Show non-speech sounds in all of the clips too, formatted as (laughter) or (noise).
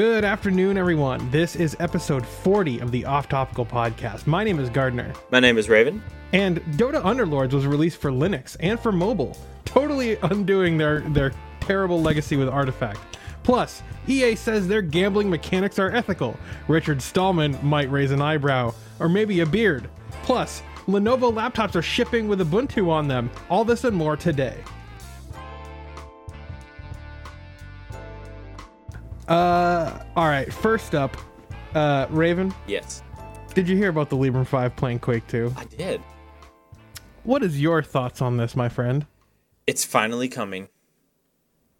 Good afternoon, everyone. This is episode 40 of the Off Topical Podcast. My name is Gardner, My name is Raven. and Dota Underlords was released for Linux and for mobile, totally (laughs) undoing their, their terrible legacy with Artifact. Plus, EA says their gambling mechanics are ethical. Richard Stallman might raise an eyebrow, or maybe a beard. Plus, Lenovo laptops are shipping with Ubuntu on them. All this and more today. Uh, all right. First up, uh, Raven, Yes, did you hear about the Librem 5 playing Quake 2? I did. What is your thoughts on this, my friend? It's finally coming.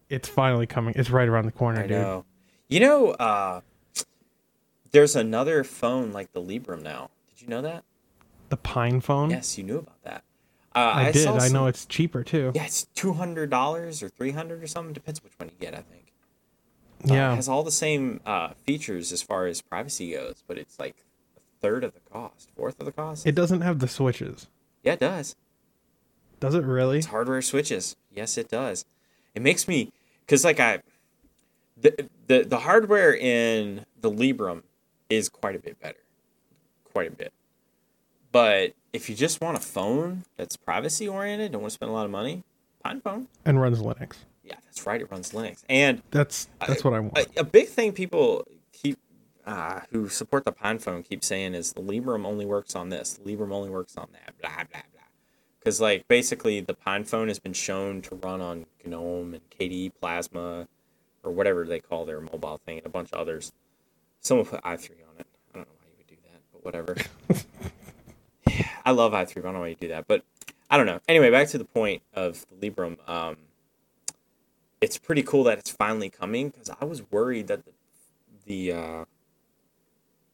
It's finally coming. It's right around the corner, I dude. know. You know, uh, there's another phone like the Librem now. Did you know that? The Pine phone. Yes, you knew about that. Uh, I, did. saw I know it's cheaper too. Yeah, it's two hundred dollars or three hundred or something. Depends which one you get. I think. Uh, Yeah. it has all the same uh, features as far as privacy goes, but it's like a third of the cost, fourth of the cost. It doesn't have the switches. yeah, it does. Does it really? It's hardware switches. Yes, it does. It makes me because like I the, the the hardware in the Librem is quite a bit better, quite a bit. But if you just want a phone that's privacy oriented, don't want to spend a lot of money, Pine phone. And runs Linux. Yeah, that's right. It runs Linux. And That's that's what I want. a, a big thing people keep uh, who support the Pine phone keep saying is the Librem only works on this. The Librem only works on that. Blah blah blah. Because like basically the Pine phone has been shown to run on GNOME and KDE Plasma, or whatever they call their mobile thing, and a bunch of others. Someone put i3 on it. I don't know why you would do that, but whatever. (laughs) yeah, I love i3. But I don't know why you do that, but I don't know. Anyway, back to the point of the Librem. Um, it's pretty cool that it's finally coming because I was worried that the, the uh,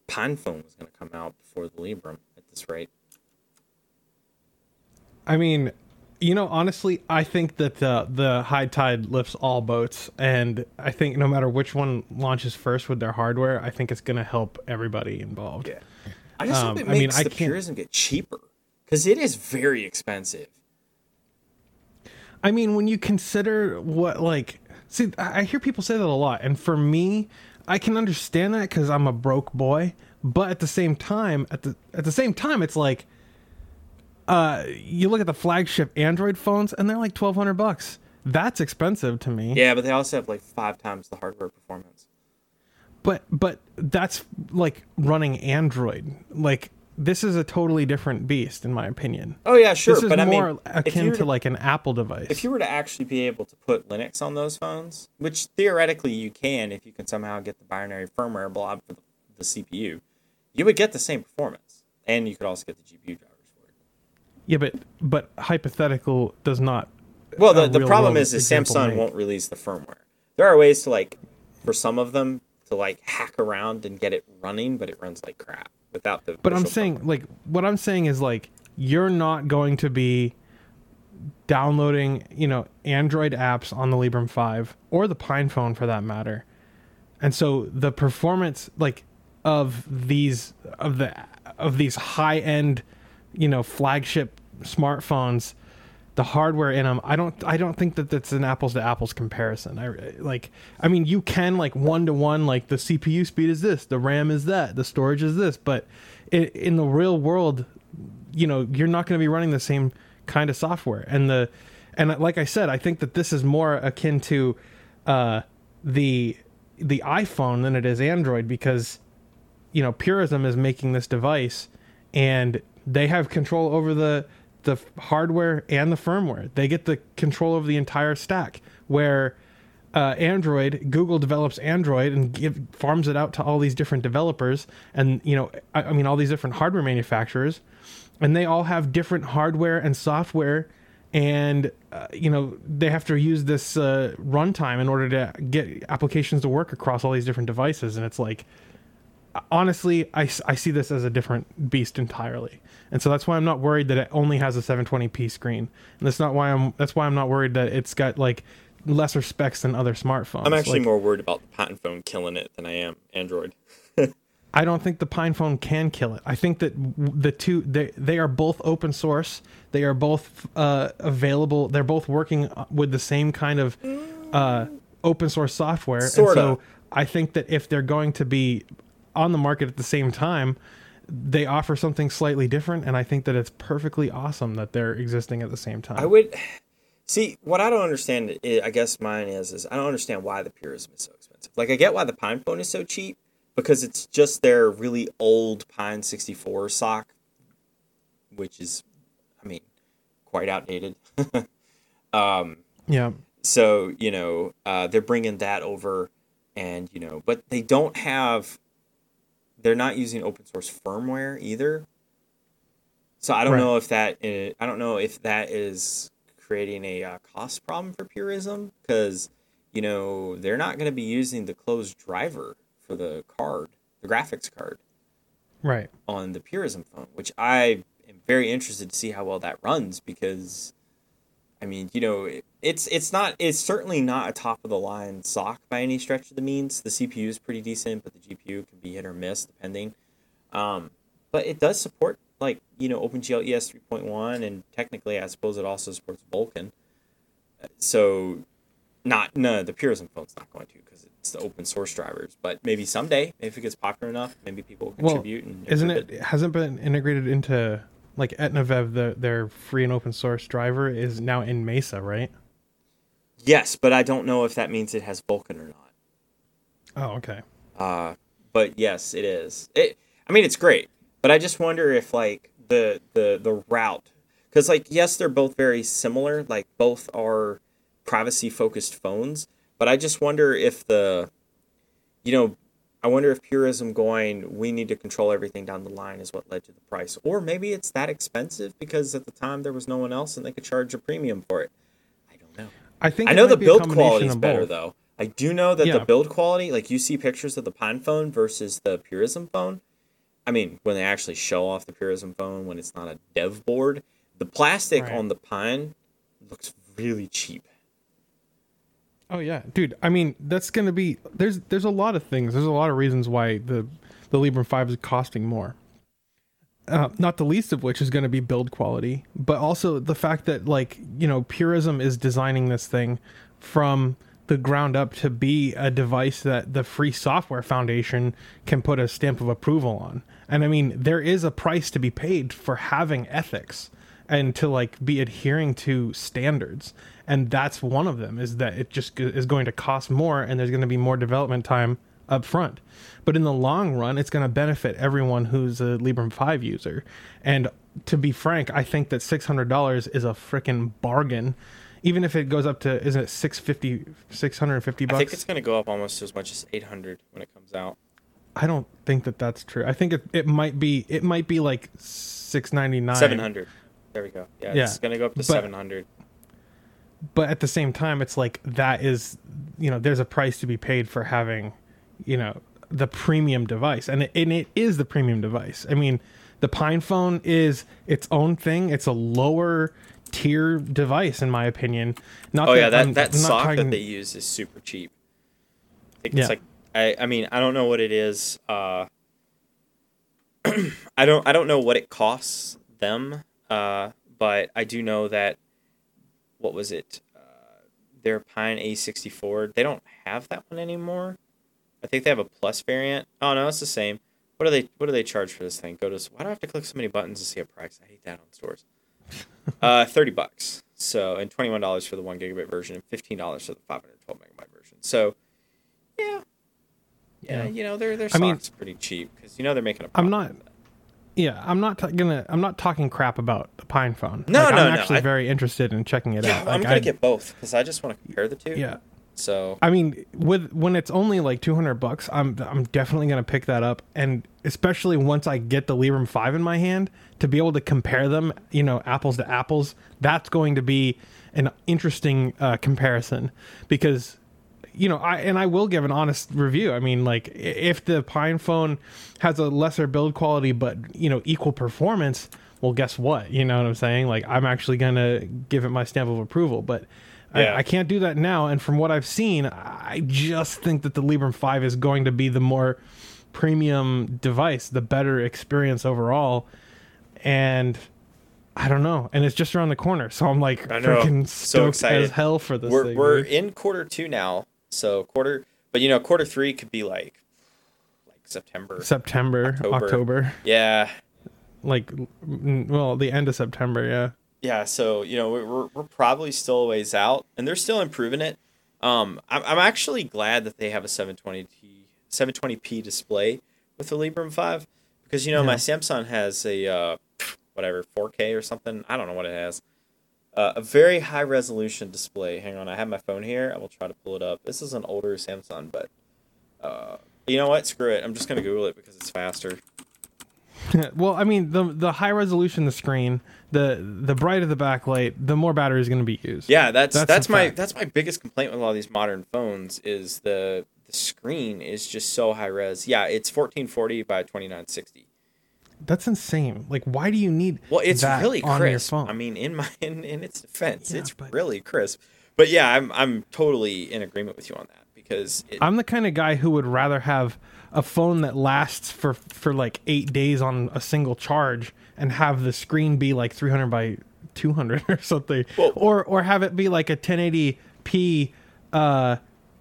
Pine phone was going to come out before the Librem at this rate. I mean, you know, honestly, I think that the the high tide lifts all boats, and I think no matter which one launches first with their hardware, I think it's going to help everybody involved. Yeah, I just Um, hope it I mean, makes I the can't- Purism get cheaper because it is very expensive. I mean, when you consider what like see, I hear people say that a lot, and for me, I can understand that because I'm a broke boy. But at the same time, at the at the same time, it's like, uh, you look at the flagship Android phones, and they're like twelve hundred bucks. That's expensive to me. Yeah, but they also have like five times the hardware performance. But but that's like running Android. Like this is a totally different beast, in my opinion. Oh yeah, sure, this is but I more mean, akin you to like an Apple device. if you were to actually be able to put Linux on those phones, which theoretically you can if you can somehow get the binary firmware blob for the, the CPU, you would get the same performance, and you could also get the GPU drivers for it. Yeah, but but hypothetical does not. Well, the, the problem is, is Samsung make. won't release the firmware. There are ways to like, for some of them, to like hack around and get it running, but it runs like crap without the. But I'm saying like what I'm saying is like you're not going to be downloading you know Android apps on the Librem 5 or the Pine phone for that matter, and so the performance like of these of the of these high end you know flagship smartphones the hardware in them i don't i don't think that that's an apples to apples comparison. I like i mean you can like one to one like the cpu speed is this the ram is that the storage is this but in, in the real world you know you're not going to be running the same kind of software. And the and like i said i think that this is more akin to uh the the iphone than it is android because you know purism is making this device and they have control over the the hardware and the firmware. They get the control over the entire stack where uh, android google develops android and give, farms it out to all these different developers and you know I, I mean all these different hardware manufacturers. And they all have different hardware and software and uh, you know they have to use this uh, runtime in order to get applications to work across all these different devices. And it's like honestly I, I see this as a different beast entirely and so that's why i'm not worried that it only has a 720p screen and that's not why i'm that's why i'm not worried that it's got like lesser specs than other smartphones I'm actually Like, more worried about the patent phone killing it than I am Android. (laughs) I don't think the Pine phone can kill it. I think that the two they they are both open source. They are both uh, available. They're both working uh, with the same kind of uh, open source software. Sorta. And so I think that if they're going to be on the market at the same time, they offer something slightly different, and I think that it's perfectly awesome that they're existing at the same time. I would see what I don't understand. i I guess mine is is I don't understand why the Purism is so expensive. Like I get why the Pine Phone is so cheap because it's just their really old Pine sixty four SoC, which is, I mean, quite outdated. (laughs) um, yeah. So you know uh, they're bringing that over, and you know, but they don't have. They're not using open source firmware either. So I don't Right. know if that is, I don't know if that is creating a uh, cost problem for Purism because you know they're not going to be using the closed driver for the card, the graphics card Right. on the Purism phone, which I am very interested to see how well that runs because, I mean, you know, it, it's it's not it's certainly not a top of the line SoC by any stretch of the means. The CPU is pretty decent, but the GPU can be hit or miss depending. Um, but it does support like you know OpenGL ES three point one, and technically, I suppose it also supports Vulkan. So, not no, the Purism phone's not going to because it's the open source drivers. But maybe someday, if it gets popular enough, maybe people will Well, contribute. and Isn't improve it? Hasn't been integrated into like Etnaviv, the their free and open source driver is now in Mesa, right? Yes, but I don't know if that means it has Vulkan or not. Oh, okay. Uh, but yes, it is. It. I mean, it's great, but I just wonder if like the the the route, because like yes, they're both very similar. Like both are privacy focused phones, but I just wonder if the, you know, I wonder if purism going we need to control everything down the line is what led to the price, or maybe it's that expensive because at the time there was no one else and they could charge a premium for it. I don't know. I think I know the build quality is better though. I do know that Yeah. the build quality, like you see pictures of the Pine phone versus the Purism phone. I mean, when they actually show off the Purism phone when it's not a dev board, the plastic Right. on the Pine looks really cheap. Oh yeah, dude. I mean, that's gonna be there's there's a lot of things. There's a lot of reasons why the the Librem Five is costing more. Uh, not the least of which is going to be build quality, but also the fact that like you know Purism is designing this thing from the ground up to be a device that the Free Software Foundation can put a stamp of approval on. And I mean, there is a price to be paid for having ethics and to like be adhering to standards and that's one of them is that it just is going to cost more and there's going to be more development time up front but in the long run it's going to benefit everyone who's a librem 5 user and to be frank i think that $600 is a freaking bargain even if it goes up to isn't it 650 650 I think it's going to go up almost as much as 800 when it comes out. I don't think that that's true i think it, it might be it might be like 699 700. There we go. Yeah, Yeah, it's going to go up to but- 700. But at the same time it's like that is you know there's a price to be paid for having you know the premium device and it, and it is the premium device i mean the pine phone is its own thing it's a lower tier device in my opinion not Oh yeah, that I'm- that I'm SoC talking- that they use is super cheap. I Yeah. it's like I I mean I don't know what it is. Uh, (clears throat) I don't I don't know what it costs them. Uh, but I do know that what was it? Uh, their Pine A64. They don't have that one anymore. I think they have a plus variant. Oh no, it's the same. What do they What do they charge for this thing? Go to. Why do I have to click so many buttons to see a price? I hate that on stores. (laughs) uh, thirty bucks. So and twenty one dollars for the one gigabit version and fifteen dollars for the five hundred twelve megabyte version. So, yeah, yeah, you know their their I mean- pretty cheap because you know they're making a. i'm not yeah i'm not ta- gonna i'm not talking crap about the pine phone No, Like, no, i'm no, actually I- very interested in checking it Yeah, out. I'm gonna I- get both because I just want to compare the two. yeah. So I mean, with when it's only like 200 bucks, I'm I'm definitely going to pick that up and especially once I get the Librem 5 in my hand to be able to compare them, you know, apples to apples, that's going to be an interesting uh, comparison. Because you know, I and I will give an honest review. I mean, like if the Pine phone has a lesser build quality but, you know, equal performance, well, guess what? You know what I'm saying? Like I'm actually to give it my stamp of approval, but Yeah. I, I can't do that now. And from what I've seen, I just think that the Librem 5 is going to be the more premium device, the better experience overall. And I don't know. And it's just around the corner. So I'm like freaking So stoked excited. as hell for this we're thing. we're in quarter two now. So quarter But you know, quarter three could be like like September. September, October. October, Yeah, like well, the end of September. Yeah. yeah. So you know, we're we're probably still a ways out, and they're still improving it. Um, I'm I'm actually glad that they have a 720t 720p display with the Librem five because you know my Samsung has a uh, whatever 4K or something. I don't know what it has. Uh, a very high resolution display. Hang on, I have my phone here. I will try to pull it up. This is an older Samsung, but uh, you know what? Screw it. I'm just gonna Google it because it's faster. (laughs) well, I mean, the the high resolution the screen, the the brighter the backlight, the more battery is going to be used. Yeah, that's That's that's, my fact. that's my biggest complaint with a lot of these modern phones is the the screen is just so high res. Yeah, it's 1440 by 2960. That's insane. Like, why do you need? Well, it's really crisp. I mean, in my (laughs) in, in its defense, Yeah, it's but- really crisp. But yeah, I'm I'm totally in agreement with you on that because it, I'm the kind of guy who would rather have a phone that lasts for for like eight days on a single charge and have the screen be like 300 by 200 (laughs) or something, Well- or or have it be like a 1080p uh,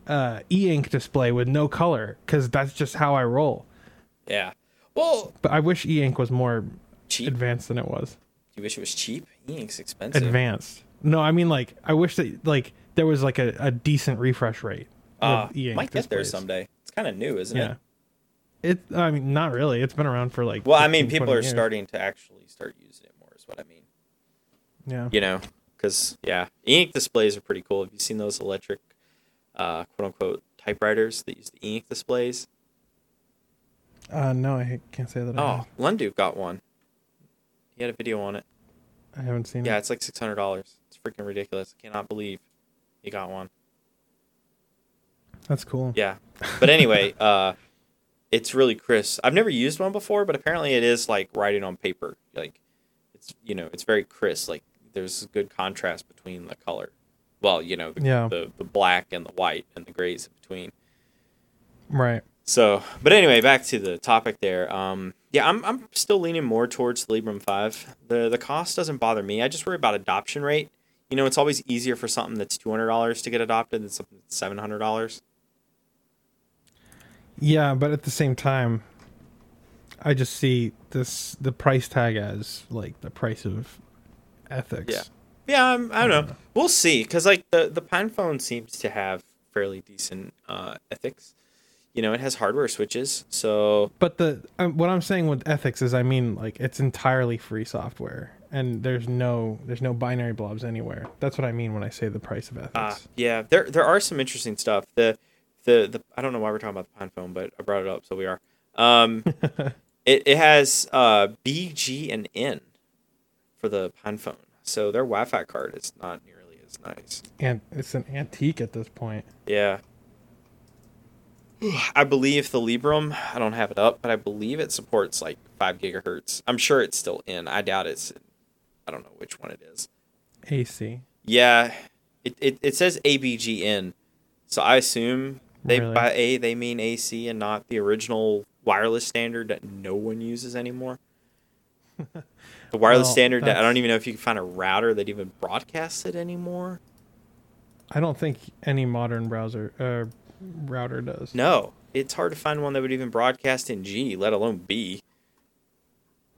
uh, e-ink display with no color because that's just how I roll. yeah. Well, But I wish e-ink was more cheap. advanced than it was. you wish it was cheap? E-ink's expensive. Advanced. No, I mean like I wish that like there was like a, a decent refresh rate. Uh, e-ink might get there someday. It's kind of new, isn't it? Yeah. it? It. I mean, not really. It's been around for like. Well, I mean, people are years. starting to actually start using it more. Is what I mean. Yeah. you know because yeah e-ink displays are pretty cool have you seen those electric uh, quote unquote typewriters that use the e-ink displays Uh, no, I can't say that. Oh. Lundu got one he had a video on it I haven't seen yeah it. Yeah, it's like $600 it's freaking ridiculous i cannot believe he got one That's cool. yeah but anyway (laughs) uh it's really crisp i've never used one before but apparently it is like writing on paper like it's you know it's very crisp like there's good contrast between the color well you know the, Yeah. the, the black and the white and the grays in between Right. So, but anyway, back to the topic there. Um, yeah, I'm I'm still leaning more towards the Librem Five. the The cost doesn't bother me. I just worry about adoption rate. You know, it's always easier for something that's two hundred dollars to get adopted than something that's seven hundred dollars. Yeah, but at the same time, I just see this the price tag as like the price of ethics. Yeah. Yeah, I'm, I don't know. We'll see, because like the the Pine phone seems to have fairly decent uh, ethics. You know, it has hardware switches, so But the um, what I'm saying with ethics is, I mean, like it's entirely free software, and there's no there's no binary blobs anywhere. That's what I mean when I say the price of ethics. Uh, yeah, there there are some interesting stuff. The the the I don't know why we're talking about the Pine phone, but I brought it up, so we are. Um, (laughs) it it has uh B, G, and N for the Pine phone, so their Wi-Fi card is not nearly as nice. and it's an antique at this point. Yeah. I believe the Librem, I don't have it up, but I believe it supports like five gigahertz. I'm sure it's still in. I doubt it's. I don't know which one it is. AC. Yeah, it, it, it says ABGN, so I assume they Really? by A they mean AC and not the original wireless standard that no one uses anymore. (laughs) The wireless Well, standard that I don't even know if you can find a router that even broadcasts it anymore. I don't think any modern browser uh, router does. No, it's hard to find one that would even broadcast in G, let alone B.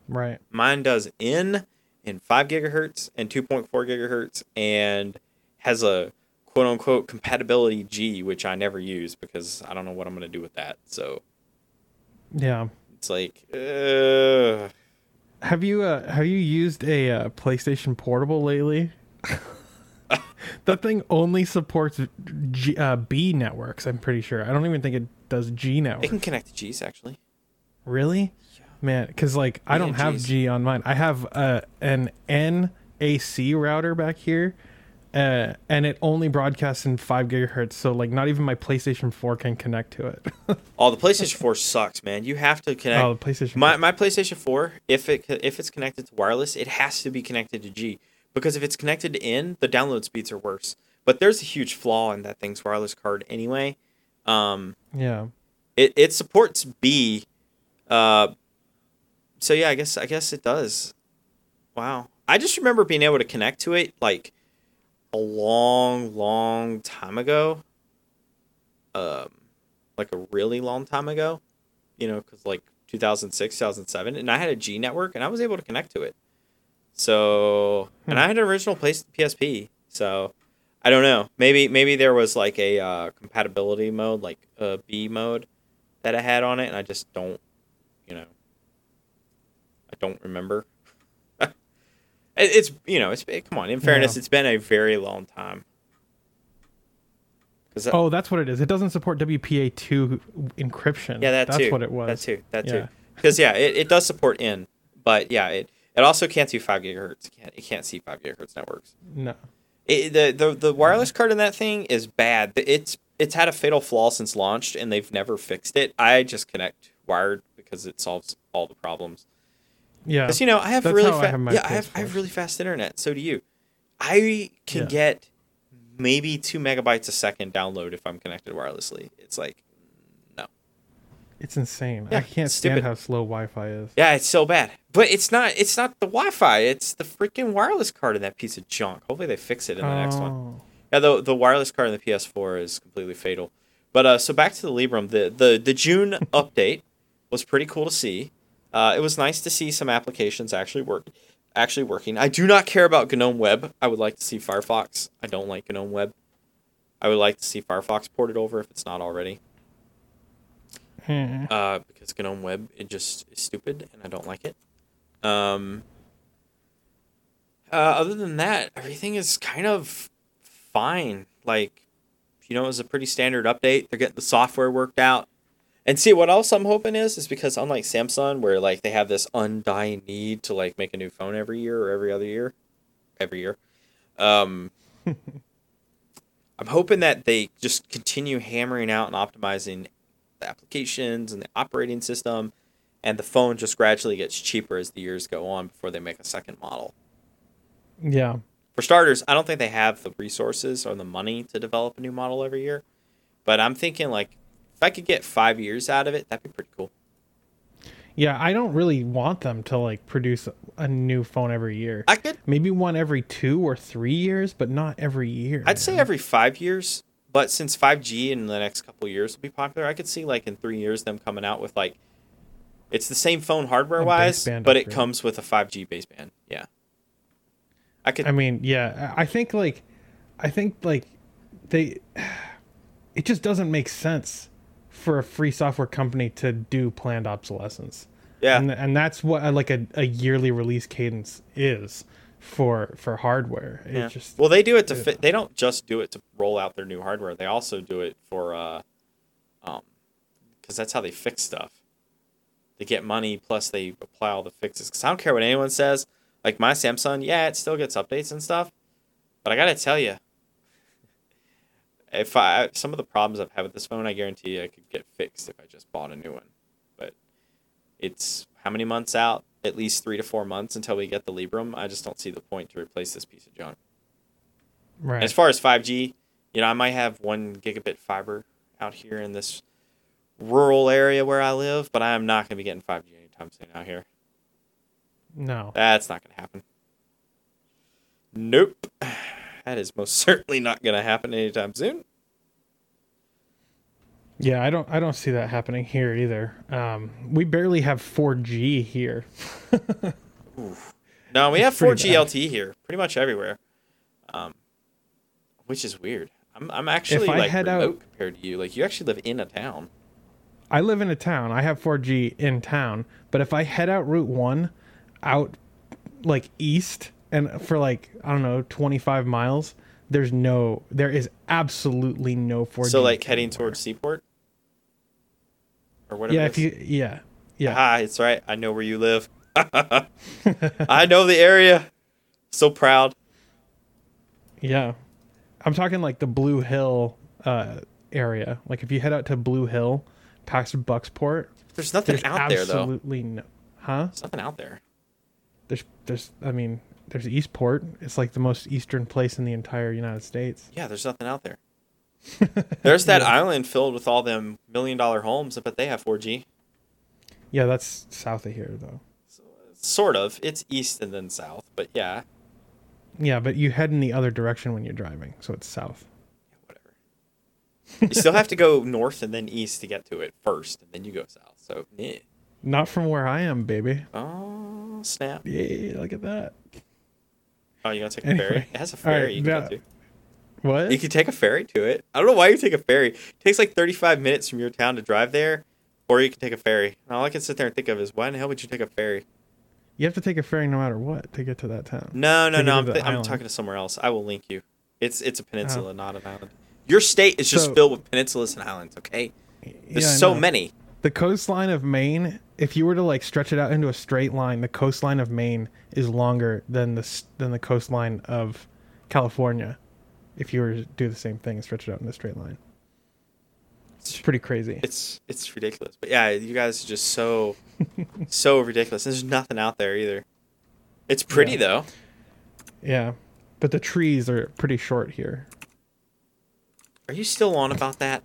Right. Mine does N in five gigahertz and two point four gigahertz, and has a quote unquote compatibility G, which I never use because I don't know what I'm gonna do with that. So Yeah. it's like, uh, Have you uh, have you used a uh, PlayStation Portable lately? (laughs) that thing only supports G, uh, B networks. I'm pretty sure. I don't even think it does G now. it can connect to G's actually. Really? Yeah. Man, because like I Yeah, don't have Gs. G on mine. I have uh, an NAC router back here, uh, and it only broadcasts in five gigahertz. So like not even my PlayStation Four can connect to it. (laughs) Oh, the PlayStation Four sucks, man. You have to connect. oh, the PlayStation. My 4. my PlayStation 4, if it if it's connected to wireless, it has to be connected to G because if it's connected in, the download speeds are worse. But there's a huge flaw in that thing's wireless card anyway. Um, yeah. it it supports B. Uh, so yeah, I guess I guess it does. Wow, I just remember being able to connect to it like a long, long time ago. Um, like a really long time ago, you know, because like 2006, 2007, and I had a G network and I was able to connect to it. So, and Hmm. I had an original place PSP. So, I don't know. Maybe maybe there was like a uh, compatibility mode, like a B mode, that I had on it, and I just don't, you know, I don't remember. (laughs) It- it's you know, it's come on. In fairness, Yeah. it's been a very long time. uh, Oh, that's what it is. It doesn't support WPA2 encryption. Yeah, that that's too. what it was. That too. That Yeah. too. Because yeah, it, it does support in, but yeah, it, it also can't do five gigahertz. It can't it can't see five gigahertz networks. No. It, the the the wireless card in that thing is bad. It's it's had a fatal flaw since launched, and they've never fixed it. I just connect wired because it solves all the problems. Yeah. Because you know I have really how I fast. have yeah, I have I have really fast internet. So do you. I can Yeah. get maybe two megabytes a second download if I'm connected wirelessly. It's like. It's insane. Yeah, I can't stand stupid. how slow Wi-Fi is. Yeah, it's so bad. But it's not it's not the Wi-Fi. It's the freaking wireless card in that piece of junk. Hopefully they fix it in the next one. Oh. Yeah, the the wireless card in the PS4 is completely fatal. But uh, so back to the Librem, the the the June (laughs) update was pretty cool to see. Uh, it was nice to see some applications actually work actually working. I do not care about GNOME Web. I would like to see Firefox. I don't like GNOME Web. I would like to see Firefox ported over if it's not already. Hmm. Uh, because GNOME Web it just is stupid and I don't like it. Um, uh, other than that, everything is kind of fine. Like, you know, it was a pretty standard update. They're getting the software worked out. And see, what else I'm hoping is, is because unlike Samsung, where like they have this undying need to like make a new phone every year or every other year, every year, um, (laughs) I'm hoping that they just continue hammering out and optimizing the applications and the operating system, and the phone just gradually gets cheaper as the years go on before they make a second model. Yeah. For starters, I don't think they have the resources or the money to develop a new model every year. But I'm thinking like if I could get five years out of it, that'd be pretty cool. Yeah, I don't really want them to like produce a new phone every year. I could Maybe one every two or three years, but not every year. I'd say every five years. But since 5G in the next couple of years will be popular, I could see like in three years them coming out with like it's the same phone hardware wise, but it comes with a 5G baseband. Yeah. I could I mean, yeah, I think like, I think like, they, it just doesn't make sense for a free software company to do planned obsolescence. yeah. and, and that's what like a, a yearly release cadence is for for hardware. It Yeah. just well, they do it to yeah. fit. They don't just do it to roll out their new hardware. They also do it for, uh, um, because that's how they fix stuff. They get money plus they apply all the fixes. Because I don't care what anyone says. Like my Samsung, yeah, it still gets updates and stuff. But I gotta tell you, if I some of the problems I've had with this phone, I guarantee you I could get fixed if I just bought a new one. But it's how many months out? At least three to four months until we get the Librem. I just don't see the point to replace this piece of junk. right. As far as 5G, you know, I might have one gigabit fiber out here in this rural area where I live, but I am not going to be getting 5G anytime soon out here. no, That's not going to happen. Nope. (sighs) That is most (laughs) certainly not going to happen anytime soon. Yeah, I don't I don't see that happening here either. Um, we barely have 4G here. No, we It's have 4G bad. LTE here, pretty much everywhere, um, which is weird. I'm, I'm actually like head remote out- compared to you. Like you actually live in a town. I live in a town. I have 4G in town, but if I head out Route 1 out like east and for like I don't know, 25 miles, there's no there is absolutely no 4G. So like heading anywhere. towards Seaport, or whatever. Yeah, if you yeah. Yeah. Ah, it's right. I know where you live. (laughs) I know the area. So proud. (laughs) Yeah. I'm talking like the Blue Hill uh area. Like if you head out to Blue Hill past Bucksport, There's nothing there's out there though. absolutely no Huh? There's nothing out there. There's there's I mean, there's Eastport. It's like the most eastern place in the entire United States. Yeah, there's nothing out there. (laughs) There's that Yeah. island filled with all them million dollar homes. I bet they have 4G. Yeah, that's south of here though. Sort of. It's east and then south, but yeah, Yeah, but you head in the other direction when you're driving, so it's south. whatever. you still (laughs) have to go north and then east to get to it first, and then you go south. So, yeah. Not from where I am, baby. Oh, snap. Yay, look at that. Oh, you gonna take a ferry? It has a All right, ferry you can now- go to. What? You can take a ferry to it. I don't know why you take a ferry. It takes like 35 minutes from your town to drive there, or you can take a ferry. And all I can sit there and think of is, why in the hell would you take a ferry? You have to take a ferry no matter what to get to that town. No, no, To no. I'm, th- I'm talking to somewhere else. I will link you. It's it's a peninsula, oh. not an island. Your state is just So- filled with peninsulas and islands. Okay, there's Yeah, so many. The coastline of Maine, if you were to like stretch it out into a straight line, the coastline of Maine is longer than the than the coastline of California. If you were to do the same thing and stretch it out in a straight line, it's pretty crazy. It's it's ridiculous. But yeah, you guys are just so (laughs) so ridiculous. There's nothing out there either. It's pretty Yeah. though. Yeah, but the trees are pretty short here. Are you still on about that?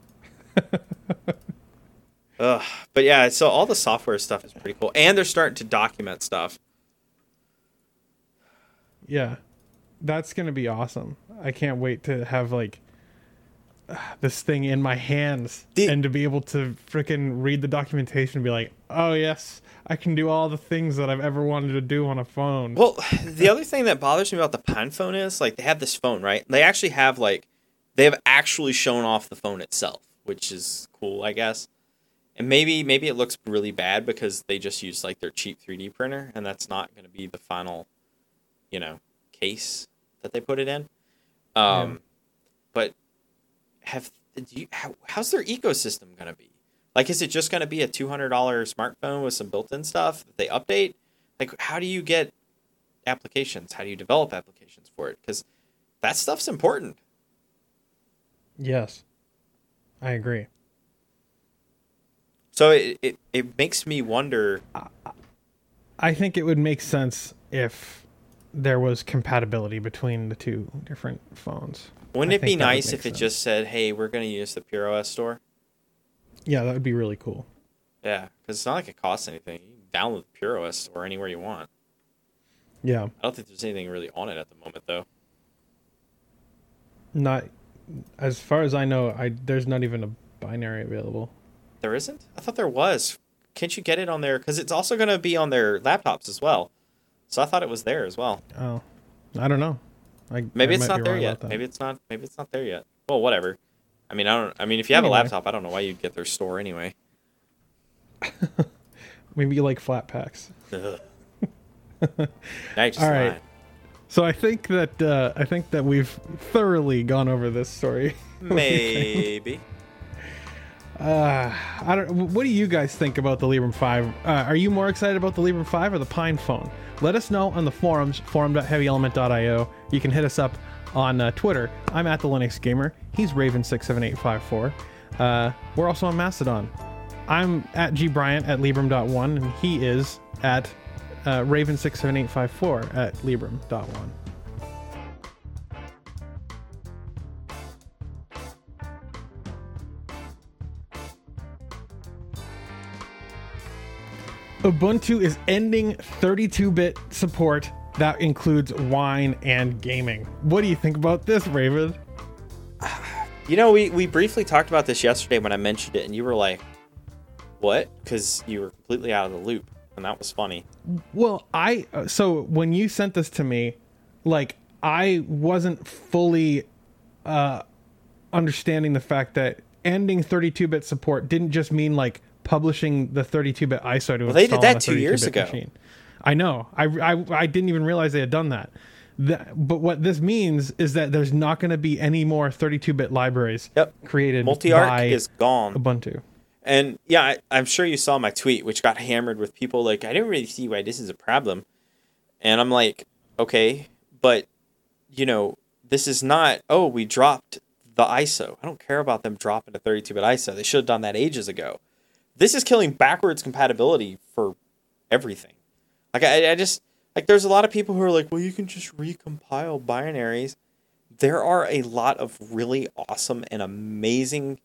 (laughs) Ugh. But yeah, so all the software stuff is pretty cool, and they're starting to document stuff. Yeah, that's gonna be awesome. I can't wait to have like this thing in my hands and to be able to freaking read the documentation and be like, oh yes, I can do all the things that I've ever wanted to do on a phone. Well, the other thing that bothers me about the Pine phone is like they have this phone, right? They actually have like they have actually shown off the phone itself, which is cool, I guess. And maybe maybe it looks really bad because they just use like their cheap 3D printer, and that's not going to be the final, you know, case that they put it in. Um, but have do you, how, how's their ecosystem going to be? Like, is it just going to be a two hundred dollar smartphone with some built-in stuff that they update? Like, how do you get applications? How do you develop applications for it? Because that stuff's important. yes, I agree. So it, it, it makes me wonder. I think it would make sense if there was compatibility between the two different phones. Wouldn't I it be think that would nice if it just said, "Hey, we're going to use the Pure OS store"? Yeah, that would be really cool. Yeah, because it's not like it costs anything. You can download the Pure OS store anywhere you want. Yeah, I don't think there's anything really on it at the moment, though. not as far as I know. I there's not even a binary available. There isn't? I thought there was. Can't you get it on there? Because it's also going to be on their laptops as well. So I thought it was there as well. Oh, I don't know. I, Maybe I it's not there yet. Maybe it's not. Maybe it's not there yet. Well, whatever. I mean, I don't. I mean, if you have Anyway. a laptop, I don't know why you'd get their store anyway. (laughs) Maybe you like Flatpaks. (laughs) (laughs) Now you just All right. lied. So I think that uh, I think that we've thoroughly gone over this story. Maybe. Uh, I don't. What do you guys think about the Librem Five? Uh, are you more excited about the Librem Five or the Pine Phone? Let us know on the forums, forum.heavyelement.io. You can hit us up on uh, Twitter. I'm at the Linux Gamer. He's Raven67854. Uh, we're also on Mastodon. I'm at G Bryant at Librem.one, and he is at uh, Raven67854 at Librem.one. Ubuntu is ending 32-bit support that includes wine and gaming. What do you think about this, Raven? You know, we we briefly talked about this yesterday when I mentioned it, and you were like, "What?" Because you were completely out of the loop, and that was funny. Well, I so when you sent this to me, like I wasn't fully uh understanding the fact that ending 32-bit support didn't just mean like publishing the 32-bit ISO to Well, they did that two years 32-bit ago. I know. I, I I didn't even realize they had done that. That, but what this means is that there's not going to be any more 32-bit libraries Yep. created Multiarch is gone. Ubuntu. And yeah, I, I'm sure you saw my tweet, which got hammered with people like, I didn't really see why this is a problem. And I'm like, okay, but you know, this is not. Oh, we dropped the ISO. I don't care about them dropping a 32-bit ISO. They should have done that ages ago. This is killing backwards compatibility for everything. Like I, I just like there's a lot of people who are like, well, you can just recompile binaries. There are a lot of really awesome and amazing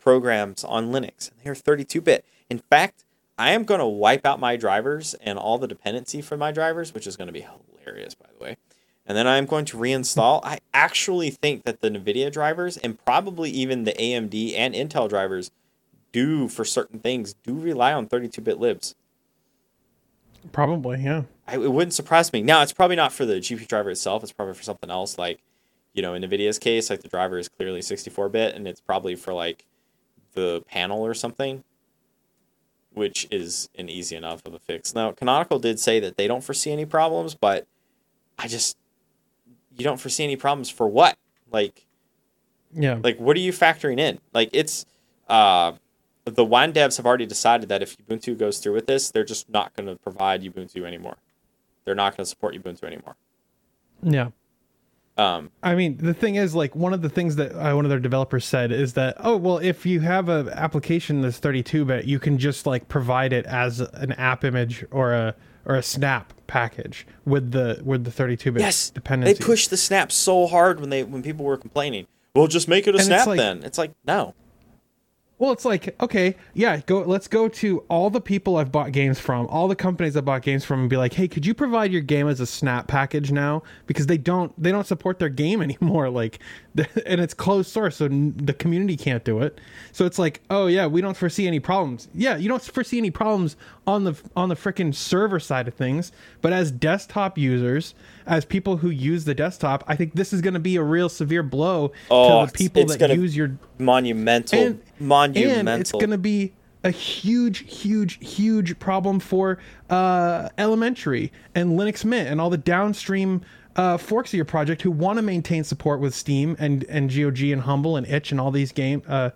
programs on Linux, and they are 32-bit. In fact, I am going to wipe out my drivers and all the dependency for my drivers, which is going to be hilarious, by the way. and then I'm going to reinstall. I actually think that the NVIDIA drivers and probably even the AMD and Intel drivers do, for certain things, do rely on 32 bit libs. Probably, yeah. I, it wouldn't surprise me. Now, it's probably not for the GPU driver itself, it's probably for something else. Like, you know, in NVIDIA's case, like the driver is clearly 64 bit, and it's probably for like the panel or something which is an easy enough of a fix. Now, Canonical did say that they don't foresee any problems, but I just you don't foresee any problems for what? Like yeah. Like what are you factoring in? Like it's uh the wine devs have already decided that if Ubuntu goes through with this, they're just not going to provide Ubuntu anymore. They're not going to support Ubuntu anymore. Yeah. Um, I mean, the thing is, like, one of the things that uh, one of their developers said is that, oh, well, if you have an application that's 32-bit, you can just like provide it as an app image or a or a snap package with the with the 32-bit yes, dependency. They pushed the snap so hard when they when people were complaining. Well, just make it a And snap like- then. It's like no. Well, it's like okay, yeah, go. Let's go to all the people I've bought games from, all the companies I bought games from, and be like, hey, could you provide your game as a snap package now? Because they don't, they don't support their game (laughs) anymore. Like, (laughs) and it's closed source, so the community can't do it. So it's like, oh yeah, we don't foresee any problems. Yeah, you don't foresee any problems on the on the freaking server side of things, but as desktop users, as people who use the desktop, I think this is going to be a real severe blow Oh, to the people that use your Monumental. and, monumental. and it's going to be a huge, huge, huge problem for uh, Elementary and Linux Mint and all the downstream uh, forks of your project who want to maintain support with Steam and and GOG and Humble and Itch and all these game uh,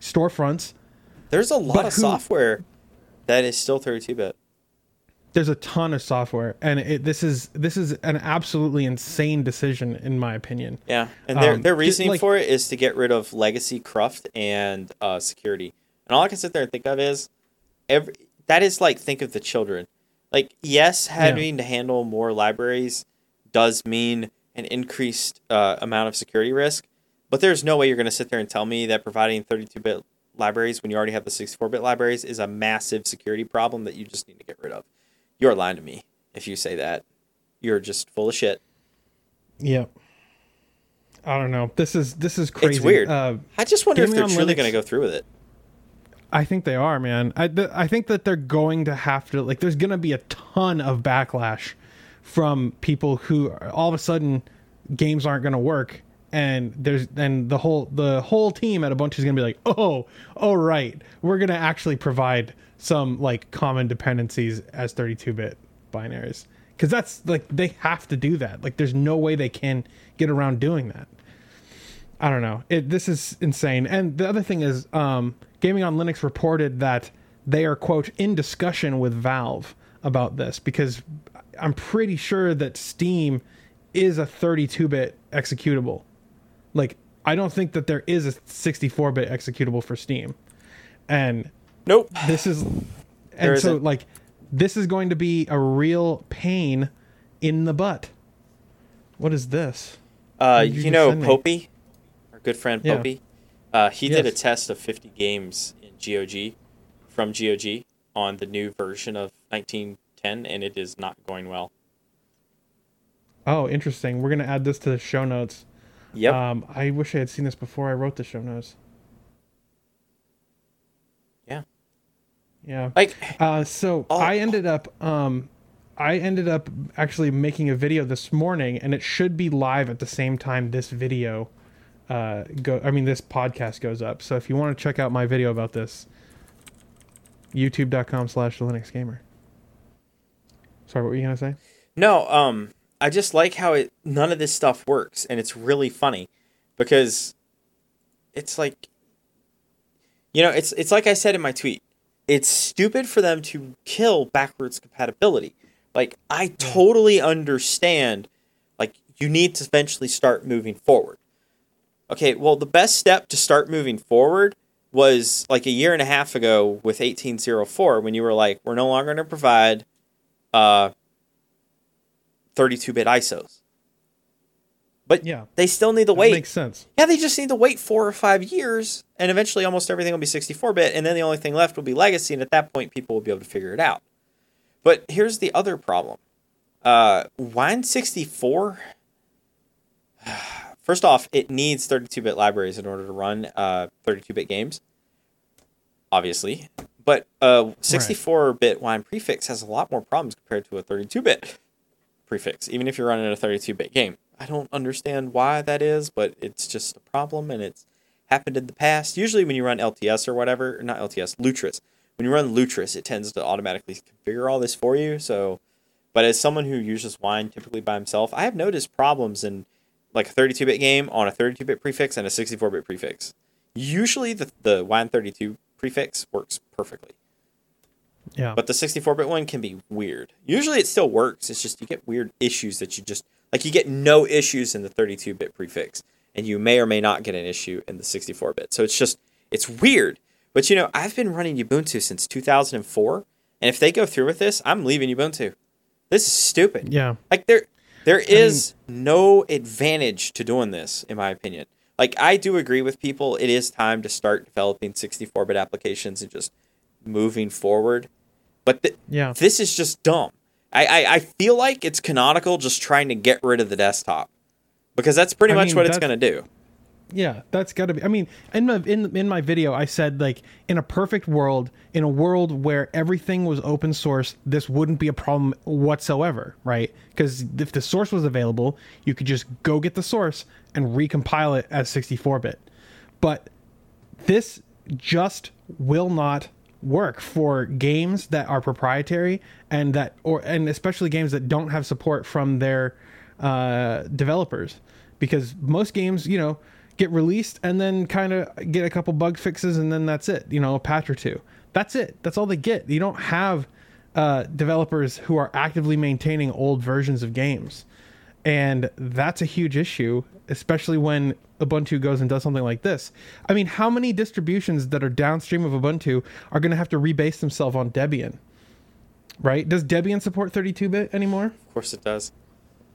storefronts. There's a lot But of who- software that is still 32 bit. There's a ton of software, and it, this is this is an absolutely insane decision in my opinion. Yeah, and their Um, their reasoning like- for it is to get rid of legacy cruft and uh, security. And all I can sit there and think of is every that is like think of the children. Like yes, having to handle more libraries does mean an increased uh, amount of security risk, but there's no way you're going to sit there and tell me that providing 32-bit libraries when you already have the 64-bit libraries is a massive security problem that you just need to get rid of. You're lying to me if you say that. You're just full of shit. Yeah. I don't know. This is this is crazy. It's weird. Uh, I just wonder if they're truly going to go through with it. I think they are, man. I th- I think that they're going to have to like. There's going to be a ton of backlash from people who all of a sudden games aren't going to work, and there's and the whole the whole team at a bunch is to be like, oh, oh right, we're to actually provide some like common dependencies as 32-bit binaries because that's like they have to do that. Like, there's no way they can get around doing that. I don't know. It this is insane. And the other thing is, um, Gaming on Linux reported that they are quote in discussion with Valve about this because I'm pretty sure that Steam is a 32-bit executable. Like I don't think that there is a 64-bit executable for Steam. And Nope. this is There and so isn't. like this is going to be a real pain in the butt. What is this? Uh, you you, know send me? Popey, our good friend Yeah. Popey. Uh, he did a test of 50 games in GOG from GOG on the new version of 1910, and it is not going well. Oh, interesting. We're gonna add this to the show notes. Yep. Um, I wish I had seen this before I wrote the show notes. yeah. Yeah. Like, Uh, so Oh. I ended up, um, I ended up actually making a video this morning, and it should be live at the same time this video, uh, go. I mean, this podcast goes up. So if you want to check out my video about this, YouTube.com/slash Linux Gamer. Sorry, what were you gonna say? no, um, I just like how it none of this stuff works, and it's really funny because it's like, you know, it's it's like I said in my tweet. It's stupid for them to kill backwards compatibility. Like I totally understand. Like you need to eventually start moving forward. Okay, well the best step to start moving forward was like a year and a half ago with 1804 when you were like, we're no longer going to provide uh 32-bit ISOs. But Yeah, they still need to wait. makes sense. Yeah, they just need to wait four or five years, and eventually almost everything will be 64 bit, and then the only thing left will be legacy, and at that point, people will be able to figure it out. But here's the other problem uh, Wine 64 (sighs) first off, it needs 32-bit libraries in order to run uh, 32-bit games. Obviously, but uh, 64-bit wine prefix has a lot more problems compared to a 32-bit prefix, even if you're running a 32-bit game. I don't understand why that is, but it's just a problem, and it's happened in the past. Usually, when you run LTS or whatever, not LTS, Lutris. When you run Lutris, it tends to automatically configure all this for you. So, but as someone who uses wine typically by himself, I have noticed problems in like a 32-bit game on a 32-bit prefix and a 64-bit prefix. Usually, the the wine 32 prefix works perfectly. Yeah. But the 64-bit one can be weird. Usually it still works. It's just you get weird issues that you just like you get no issues in the 32-bit prefix and you may or may not get an issue in the 64-bit. So it's just it's weird. But you know, I've been running Ubuntu since 2004, and if they go through with this, I'm leaving Ubuntu. This is stupid. Yeah. Like there there is no advantage to doing this in my opinion. Like I do agree with people it is time to start developing 64-bit applications and just moving forward. But th- Yeah. this is just dumb. I, I, I feel like it's canonical just trying to get rid of the desktop. Because that's pretty I much mean, what it's going to do. Yeah, that's got to be. I mean, in my in in my video, I said like in a perfect world, in a world where everything was open source, this wouldn't be a problem whatsoever, right? Because if the source was available, you could just go get the source and recompile it as 64-bit. But this just will not work for games that are proprietary and that or and especially games that don't have support from their uh, developers. Because most games you know get released and then kind of get a couple bug fixes and then that's it you know a patch or two. That's it. That's all they get. You don't have uh, developers who are actively maintaining old versions of games and that's a huge issue especially when ubuntu goes and does something like this. I mean how many distributions that are downstream of ubuntu are going to have to rebase themselves on debian? Right? Does debian support 32-bit anymore? Of course it does.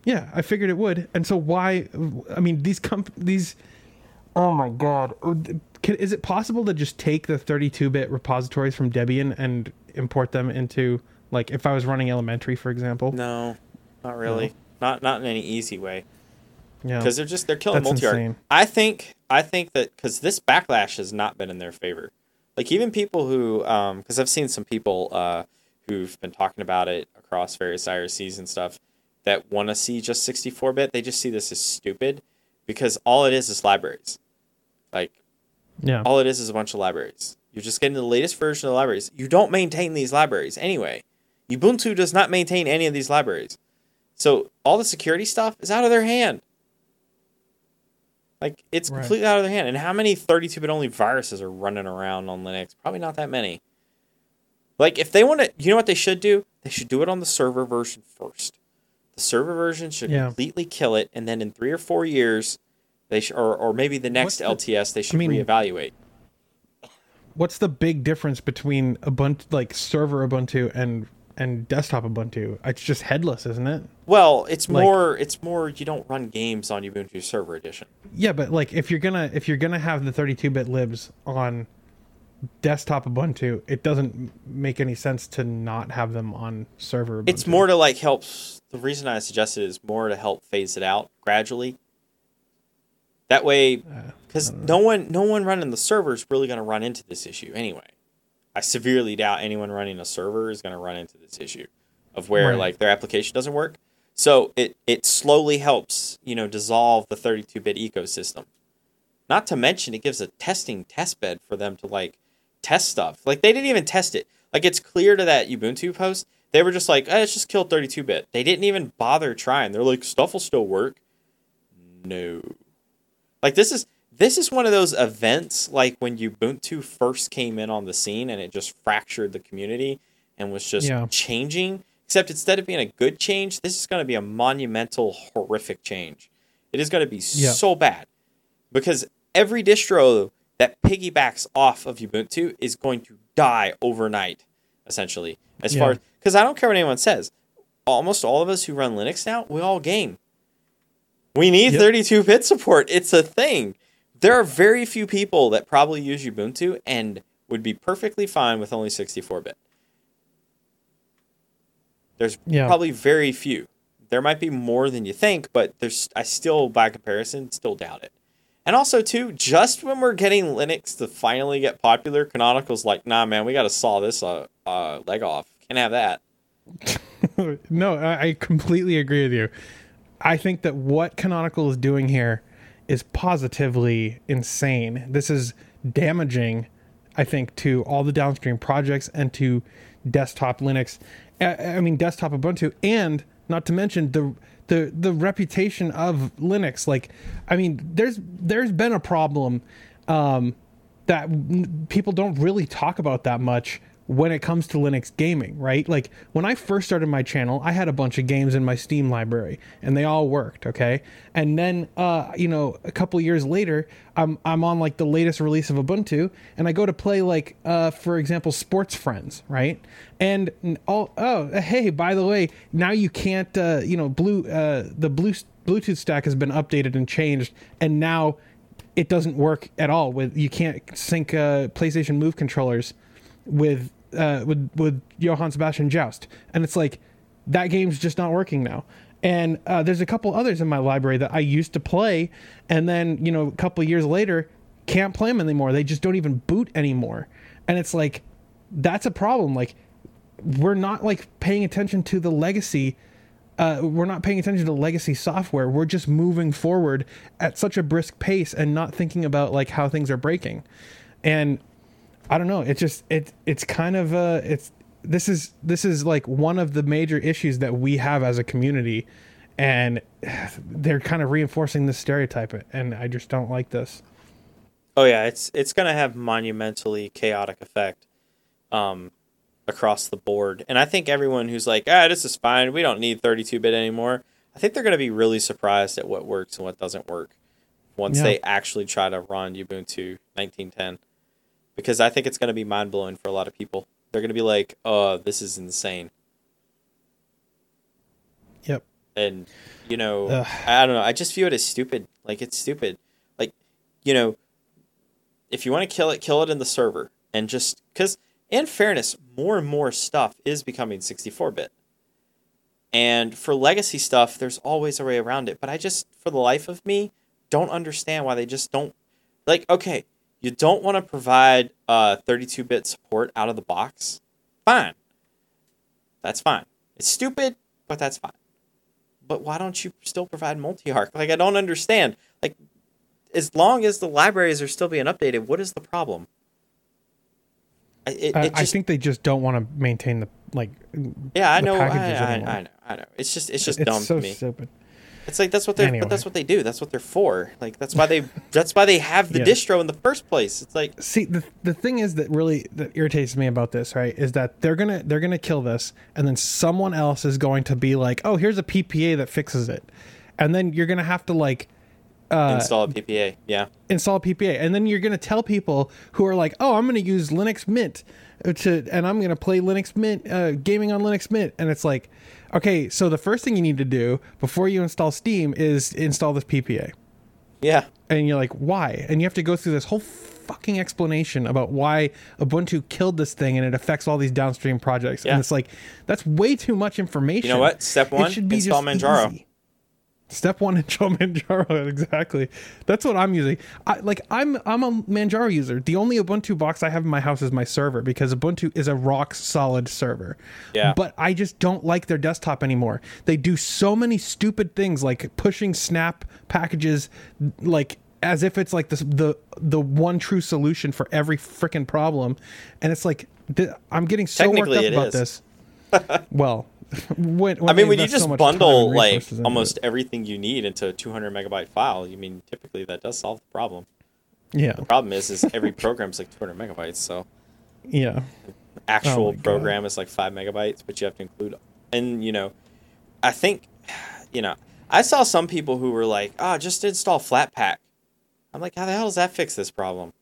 yeah i figured it would. And so why i mean these comp these oh my god. Oh, can, is it possible to just take the 32-bit repositories from debian and import them into like if i was running elementary for example? No, not really. Not not in any easy way. yeah because they're just they're killing That's Multiarch. I think I think that because this backlash has not been in their favor. Like even people who, because I've seen some people uh, who've been talking about it across various IRCs and stuff that want to see just 64 bit. They just see this as stupid because all it is is libraries. Like yeah all it is is a bunch of libraries. You're just getting the latest version of the libraries. You don't maintain these libraries anyway. Ubuntu does not maintain any of these libraries. So all the security stuff is out of their hand. Like it's Right. completely out of their hand. And how many 32-bit only viruses are running around on Linux? Probably not that many. Like if they want to, you know what they should do? They should do it on the server version first. The server version should Yeah. completely kill it, and then in three or four years, they sh- or or maybe the next the- LTS they should mean- reevaluate. what's the big difference between ubuntu like server ubuntu and and desktop ubuntu it's just headless isn't it Well, it's Like- more it's more you don't run games on Ubuntu Server Edition. yeah but like if you're gonna if you're gonna have the 32-bit libs on desktop ubuntu it doesn't make any sense to not have them on server ubuntu. It's more to like help. The reason I suggested is more to help phase it out gradually. That way, uh, because no one no one running the server is really going to run into this issue anyway. I severely doubt anyone running a server is going to run into this issue of where Right. like their application doesn't work. So it it slowly helps you know dissolve the 32-bit ecosystem. Not to mention it gives a testing test bed for them to like test stuff. Like they didn't even test it. Like it's clear to that Ubuntu post. They were just like, eh, let's just kill 32-bit. They didn't even bother trying. They're like, stuff will still work. No. Like this is this is one of those events like when Ubuntu first came in on the scene and it just fractured the community and was just Yeah. changing. Except instead of being a good change, this is going to be a monumental, horrific change. It is going to be Yeah. so bad because every distro that piggybacks off of Ubuntu is going to die overnight, essentially. As Yeah. far as because I don't care what anyone says, almost all of us who run Linux now, we all game. We need Yep. 32 bit support. It's a thing. There are very few people that probably use Ubuntu and would be perfectly fine with only 64 bit. There's Yeah. probably very few. there might be more than you think, but there's I still by comparison still doubt it. And also too, just when we're getting Linux to finally get popular, Canonical's like, nah, man, we got to saw this uh, uh, leg off. Can't have that. (laughs) no, I, I completely agree with you. I think that what Canonical is doing here is positively insane. This is damaging, I think, to all the downstream projects and to desktop Linux. I, mean, desktop Ubuntu, and not to mention the the the reputation of Linux. Like, I mean, there's there's been a problem um, that people don't really talk about that much when it comes to Linux gaming, right? Like when I first started my channel, I had a bunch of games in my Steam library and they all worked, okay? And then uh, you know, a couple years later, I'm I'm on like the latest release of Ubuntu and I go to play like uh, for example Sports Friends, right? And oh oh hey, by the way, now you can't uh, you know, blue uh, the blue Bluetooth stack has been updated and changed and now it doesn't work at all with you can't sync uh, PlayStation Move controllers with uh, with with Johann Sebastian Joust, and it's like that game's just not working now. And uh, there's a couple others in my library that I used to play, and then you know a couple years later can't play them anymore. They just don't even boot anymore, and it's like that's a problem. Like we're not like paying attention to the legacy. Uh, we're not paying attention to legacy software. We're just moving forward at such a brisk pace and not thinking about like how things are breaking. And I don't know. It's just it it's kind of uh it's this is this is like one of the major issues that we have as a community and (sighs) they're kind of reinforcing this stereotype and I just don't like this. Oh yeah, it's it's going to have monumentally chaotic effect um across the board. And I think everyone who's like, "Ah, this is fine. We don't need 32-bit anymore." I think they're going to be really surprised at what works and what doesn't work once yeah. they actually try to run Ubuntu 1910 because I think it's going to be mind blowing for a lot of people. They're going to be like, "Oh, this is insane." Yep. And you know, Ugh. I don't know. I just view it as stupid. Like it's stupid. Like you know, if you want to kill it, kill it in the server, and just because, in fairness, more and more stuff is becoming 64 bit. And for legacy stuff, there's always a way around it. But I just, for the life of me, don't understand why they just don't. Like, okay, you don't want to provide uh, 32-bit support out of the box, fine. That's fine. It's stupid, but that's fine. But why don't you still provide Multiarch? Like I don't understand. Like as long as the libraries are still being updated, what is the problem? It, it just, I think they just don't want to maintain the like. Yeah, I know. I, I, I, know. I know. It's just it's just it's dumb so to me. Stupid. It's like that's what they're anyway. that's what they do. That's what they're for. Like that's why they (laughs) that's why they have the yeah. distro in the first place. It's like See, the the thing is that really that irritates me about this, right, is that they're going to they're going to kill this and then someone else is going to be like, "Oh, here's a PPA that fixes it." And then you're going to have to like uh, install a PPA. Yeah. Install a PPA. And then you're going to tell people who are like, "Oh, I'm going to use Linux Mint to and I'm going to play Linux Mint uh, gaming on Linux Mint." And it's like Okay, so the first thing you need to do before you install Steam is install this PPA. Yeah. And you're like, why? And you have to go through this whole fucking explanation about why Ubuntu killed this thing and it affects all these downstream projects. Yeah. And it's like, that's way too much information. You know what? Step one, install Manjaro. Easy. Step one, install (laughs) Manjaro. exactly. That's what I'm using. I like. I'm I'm a Manjaro user. The only Ubuntu box I have in my house is my server because Ubuntu is a rock solid server. Yeah. But I just don't like their desktop anymore. They do so many stupid things like pushing snap packages, like as if it's like the the the one true solution for every freaking problem, and it's like th- I'm getting so worked up about is. this. (laughs) well, when, when I mean, when you just so bundle like almost it. everything you need into a 200 megabyte file, you mean typically that does solve the problem. Yeah. The problem is, is every program's like 200 megabytes, so yeah, the actual oh program God. is like five megabytes, but you have to include, and you know, I think, you know, I saw some people who were like, "Oh, just install Flatpak." I'm like, how the hell does that fix this problem?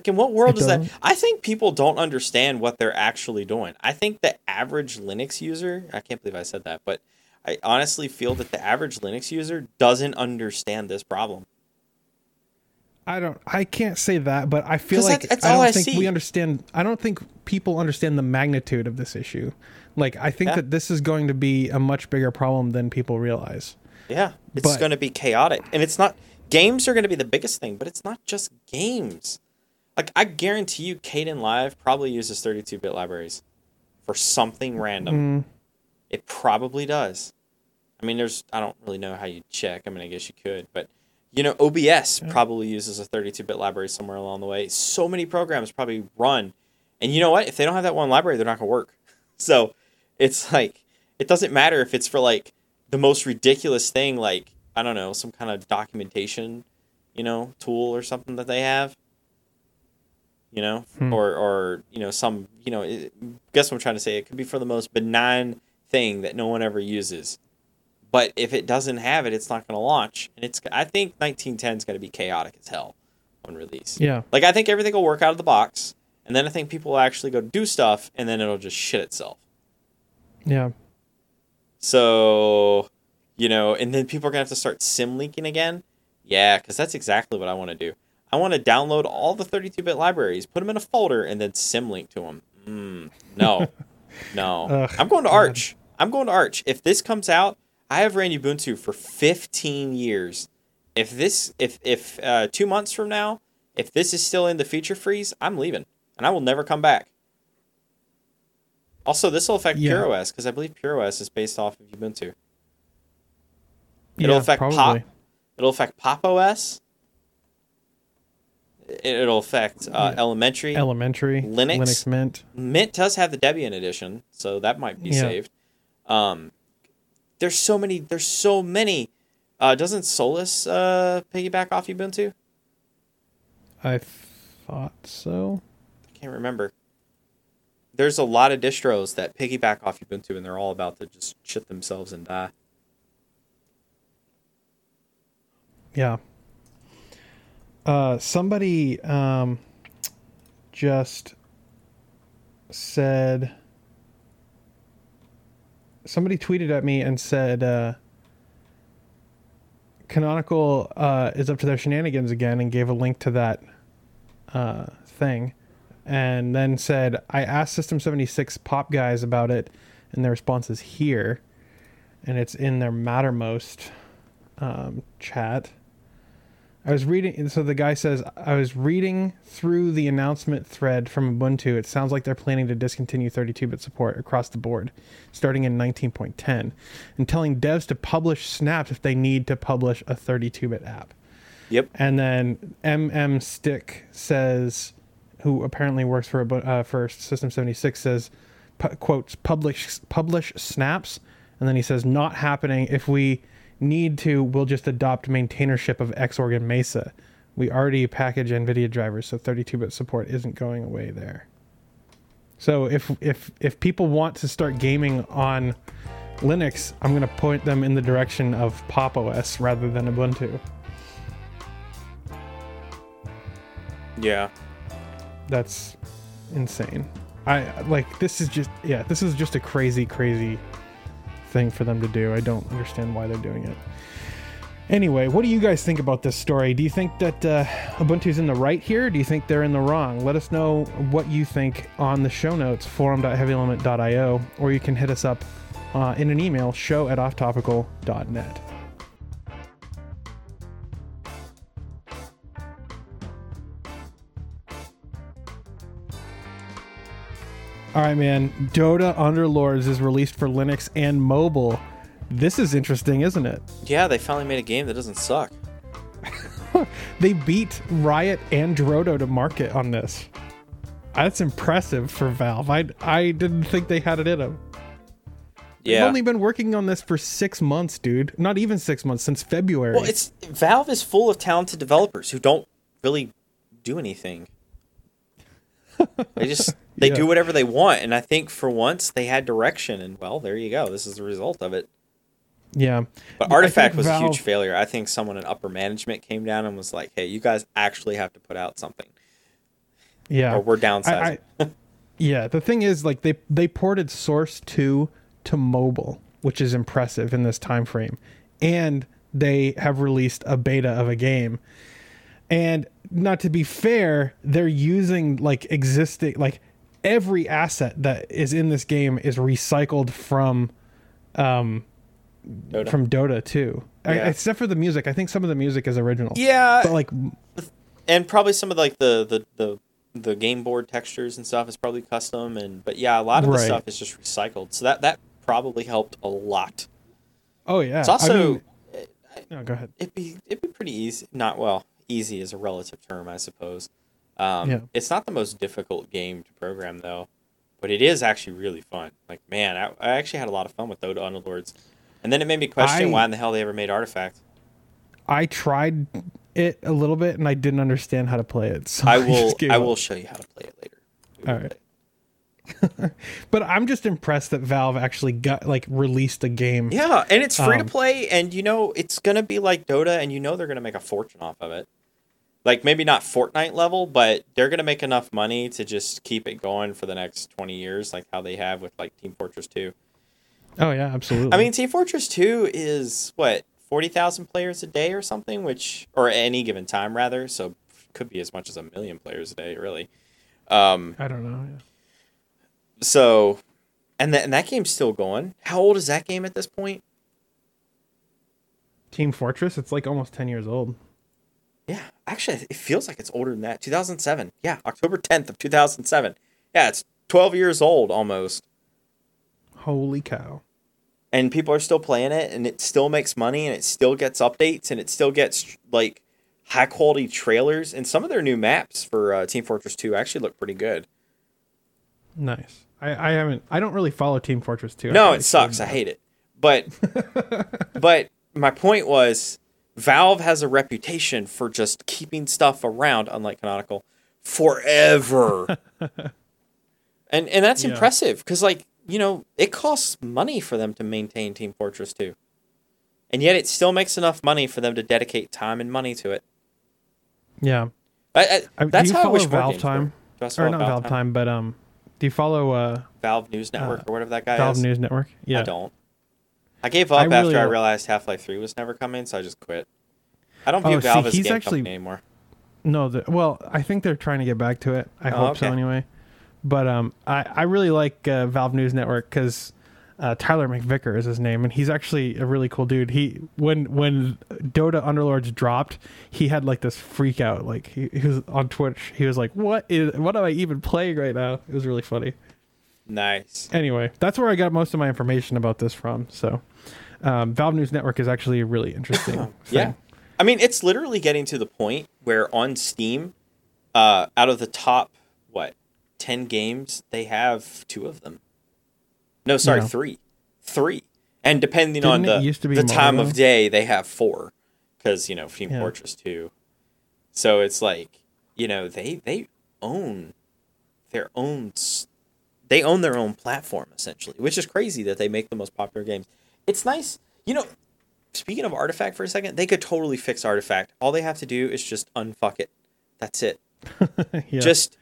Like, in what world is that? I think people don't understand what they're actually doing. I think the average Linux user, I can't believe I said that, but I honestly feel that the average Linux user doesn't understand this problem. I don't. I can't say that, but I feel like that's- that's I don't all I think see. we understand. I don't think people understand the magnitude of this issue. Like I think Yeah. that this is going to be a much bigger problem than people realize. Yeah, it's But- going to be chaotic, and it's not. Games are going to be the biggest thing, but it's not just games. Like I guarantee you, Kdenlive probably uses 32-bit libraries for something random. Mm, It probably does. I mean, there's. I don't really know how you check. I mean, I guess you could, but you know, OBS probably uses a 32-bit library somewhere along the way. So many programs probably run, and you know what? If they don't have that one library, they're not going to work. (laughs) So it's like it doesn't matter if it's for like the most ridiculous thing, like I don't know, some kind of documentation, you know, tool or something that they have. You know, Hmm. or or you know some you know. It, guess what I'm trying to say? It could be for the most benign thing that no one ever uses. But if it doesn't have it, it's not going to launch. And it's I think 1910 is going to be chaotic as hell on release. yeah, Like I think everything will work out of the box, and then I think people will actually go do stuff, and then it'll just shit itself. yeah, So, you know, and then people are gonna have to start symlinking again. Yeah, because that's exactly what I want to do. I want to download all the 32-bit libraries, put them in a folder, and then symlink to them. Mm, no, (laughs) no. Ugh, I'm going to God. Arch. I'm going to Arch. If this comes out, I have ran Ubuntu for 15 years. If this, if if uh, two months from now, if this is still in the feature freeze, I'm leaving, and I will never come back. Also, this will affect Yeah. PureOS because I believe PureOS is based off of Ubuntu. yeah, It'll affect probably. Pop. It'll affect Pop OS. It- It'll affect uh, Yeah. Elementary. Elementary, Linux. Linux Mint. Mint does have the Debian edition, so that might be Yeah. saved. Um, there's so many. There's so many. Uh, doesn't Solus uh, piggyback off Ubuntu? I thought so. I can't remember. There's a lot of distros that piggyback off Ubuntu, and they're all about to just shit themselves and die. Yeah. Uh, somebody um, just said. Somebody tweeted at me and said, uh, Canonical uh, is up to their shenanigans again and gave a link to that uh, thing. And then said, I asked System 76 pop guys about it, and their response is here. And it's in their Mattermost um, chat. I was reading, so the guy says, I was reading through the announcement thread from Ubuntu. It sounds like they're planning to discontinue 32 bit support across the board, starting in 19.10, and telling devs to publish snaps if they need to publish a 32 bit app. Yep. And then MM Stick says, who apparently works for uh, for System 76, says, quotes, publish, publish snaps. And then he says, not happening. If we need to, we'll just adopt maintainership of Xorg and Mesa. We already package NVIDIA drivers, so 32-bit support isn't going away there. So if if if people want to start gaming on Linux, I'm going to point them in the direction of Pop OS rather than Ubuntu. Yeah. That's insane. I like this is just yeah, this is just a crazy crazy thing for them to do. I don't understand why they're doing it. Anyway, what do you guys think about this story? Do you think that uh, Ubuntu's in the right here? Do you think they're in the wrong? Let us know what you think on the show notes, forum.heavyelement.io, or you can hit us up uh, in an email, show at offtopical.net. All right, man. Dota Underlords is released for Linux and mobile. This is interesting, isn't it? Yeah, they finally made a game that doesn't suck. (laughs) They beat Riot and Drodo to market on this. That's impressive for Valve. I, I didn't think they had it in them. Yeah. They've only been working on this for six months, dude. Not even six months, since February. Well, it's Valve is full of talented developers who don't really do anything. They just (laughs) they Yeah. do whatever they want, and I think for once they had direction, and well, there you go. This is the result of it. yeah. But Artifact was a huge failure. I think someone in upper management came down and was like, "Hey, you guys actually have to put out something, Yeah. or we're downsizing." I, I, (laughs) yeah, the thing is, like they they ported Source two to mobile, which is impressive in this time frame, and they have released a beta of a game. And not to be fair, they're using like existing like every asset that is in this game is recycled from um Dota. from Dota 2. I- except for the music. I think some of the music is original. yeah, But like and probably some of like the the the the game board textures and stuff is probably custom and but yeah a lot of the stuff is just recycled so that that probably helped a lot oh yeah. it's also I mean, no, go ahead. it'd be it'd be pretty easy not well easy is a relative term i suppose um, Yeah. it's not the most difficult game to program though but it is actually really fun like man i, I actually had a lot of fun with dota underlords and then it made me question I- why in the hell they ever made artifact I tried it a little bit and I didn't understand how to play it. So i (laughs) will gave i will show you how to play it later We All right. (laughs) But I'm just impressed that Valve actually got like released a game. Yeah, and it's free to Um, play, and you know it's gonna be like Dota, and you know they're gonna make a fortune off of it. Like maybe not Fortnite level, but they're gonna make enough money to just keep it going for the next twenty years, like how they have with like Team Fortress Two. Oh yeah, absolutely. I mean, Team Fortress Two is what forty thousand players a day or something, which or any given time rather, so could be as much as a million players a day, really. Um, I don't know. yeah. so, and that and that game's still going. How old is that game at this point? Team Fortress, it's like almost 10 years old. Yeah, actually, it feels like it's older than that. 2007. Yeah, October 10th of 2007. Yeah, it's 12 years old almost, Holy cow. and people are still playing it, and it still makes money, and it still gets updates, and it still gets like high quality trailers, and some of their new maps for uh, Team Fortress 2 actually look pretty good. Nice. I, I haven't I don't really follow Team Fortress 2. No, it sucks. I hate it. But (laughs) but my point was Valve has a reputation for just keeping stuff around, unlike Canonical, forever. (laughs) and and that's Yeah. impressive because like, you know, it costs money for them to maintain Team Fortress 2. And yet it still makes enough money for them to dedicate time and money to it. Yeah. I, I, that's how I wish Valve Time? Or not Valve Time, but um do you follow uh Valve News Network Uh, or whatever that guy Valve is? News Network? Yeah. I don't. I gave up I really after I realized Half Life Three was never coming, so I just quit. I don't Oh, view see, Valve as a he's game actually- company anymore. No, the, well, I think they're trying to get back to it. I Oh, hope so anyway. But um, I I really like uh, Valve News Network because uh, Tyler McVicker is his name, and he's actually a really cool dude. He when when Dota Underlords dropped, he had like this freak out. Like he, he was on Twitch. He was like, "What is? What am I even playing right now?" It was really funny. Nice. Anyway, that's where I got most of my information about this from. So, um, Valve News Network is actually a really interesting. thing. Yeah. I mean, it's literally getting to the point where on Steam, uh, out of the top what ten games, they have two of them. No, sorry, Yeah. three, three, and depending on Didn't it the used to be the time of day, they have four, because you know Team Yeah. Fortress Two. So it's like you know they they own their own they own their own platform essentially, which is crazy that they make the most popular games. It's nice, you know. Speaking of Artifact for a second, they could totally fix Artifact. All they have to do is just unfuck it. That's it. (laughs) yeah. Just,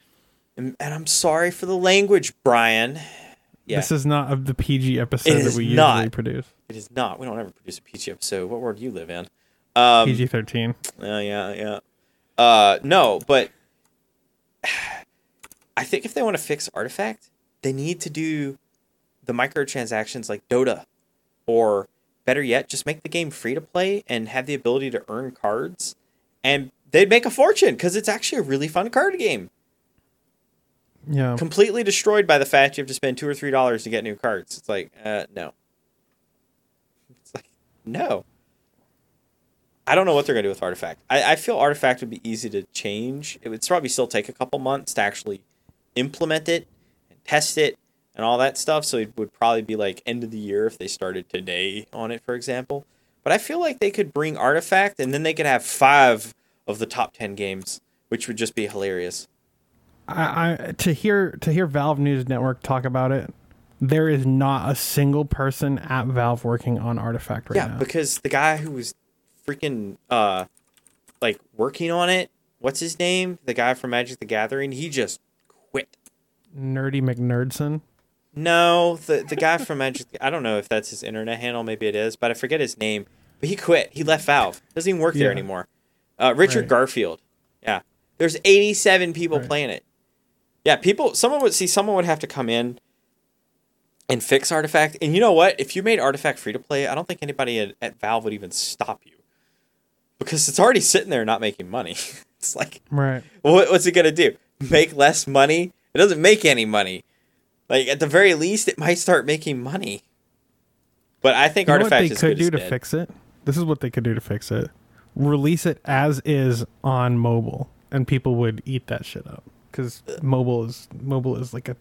and, I'm sorry for the language, Brian. Yeah, This is not of the PG episode that we usually produce. it is not. We don't ever produce a PG episode. What world do you live in? Um, PG thirteen. Uh, yeah, yeah. Uh, no, but (sighs) I think if they want to fix Artifact, they need to do the microtransactions like Dota, or better yet, just make the game free to play and have the ability to earn cards, and they'd make a fortune because it's actually a really fun card game. Yeah. Completely destroyed by the fact you have to spend two or three dollars to get new cards. It's like, uh, no. It's like, no. I don't know what they're gonna do with Artifact. I, I feel Artifact would be easy to change. It would probably still take a couple months to actually implement it and test it and all that stuff. So it would probably be like end of the year if they started today on it, for example. But I feel like they could bring Artifact and then they could have five of the top ten games, which would just be hilarious. I, I to hear to hear Valve News Network talk about it, there is not a single person at Valve working on Artifact right yeah, now. Yeah, because the guy who was freaking uh like working on it, what's his name? The guy from Magic the Gathering, he just quit. Nerdy McNerdson. No, the the guy from Magic I don't know if that's his internet handle, maybe it is, but I forget his name. But he quit. He left Valve. Doesn't even work there anymore. Uh, Richard Right. Garfield. Yeah. There's 87 people Right. playing it. Yeah, people. Someone would see. Someone would have to come in and fix Artifact. And you know what? If you made Artifact free to play, I don't think anybody at, at Valve would even stop you because it's already sitting there not making money. (laughs) it's like, Right. what, what's it gonna do? Make less money? It doesn't make any money. Like at the very least, it might start making money. But I think You know what they could do to dead. fix it? This is what they could do to fix it. Release it as is on mobile, and people would eat that shit up because mobile is mobile is like a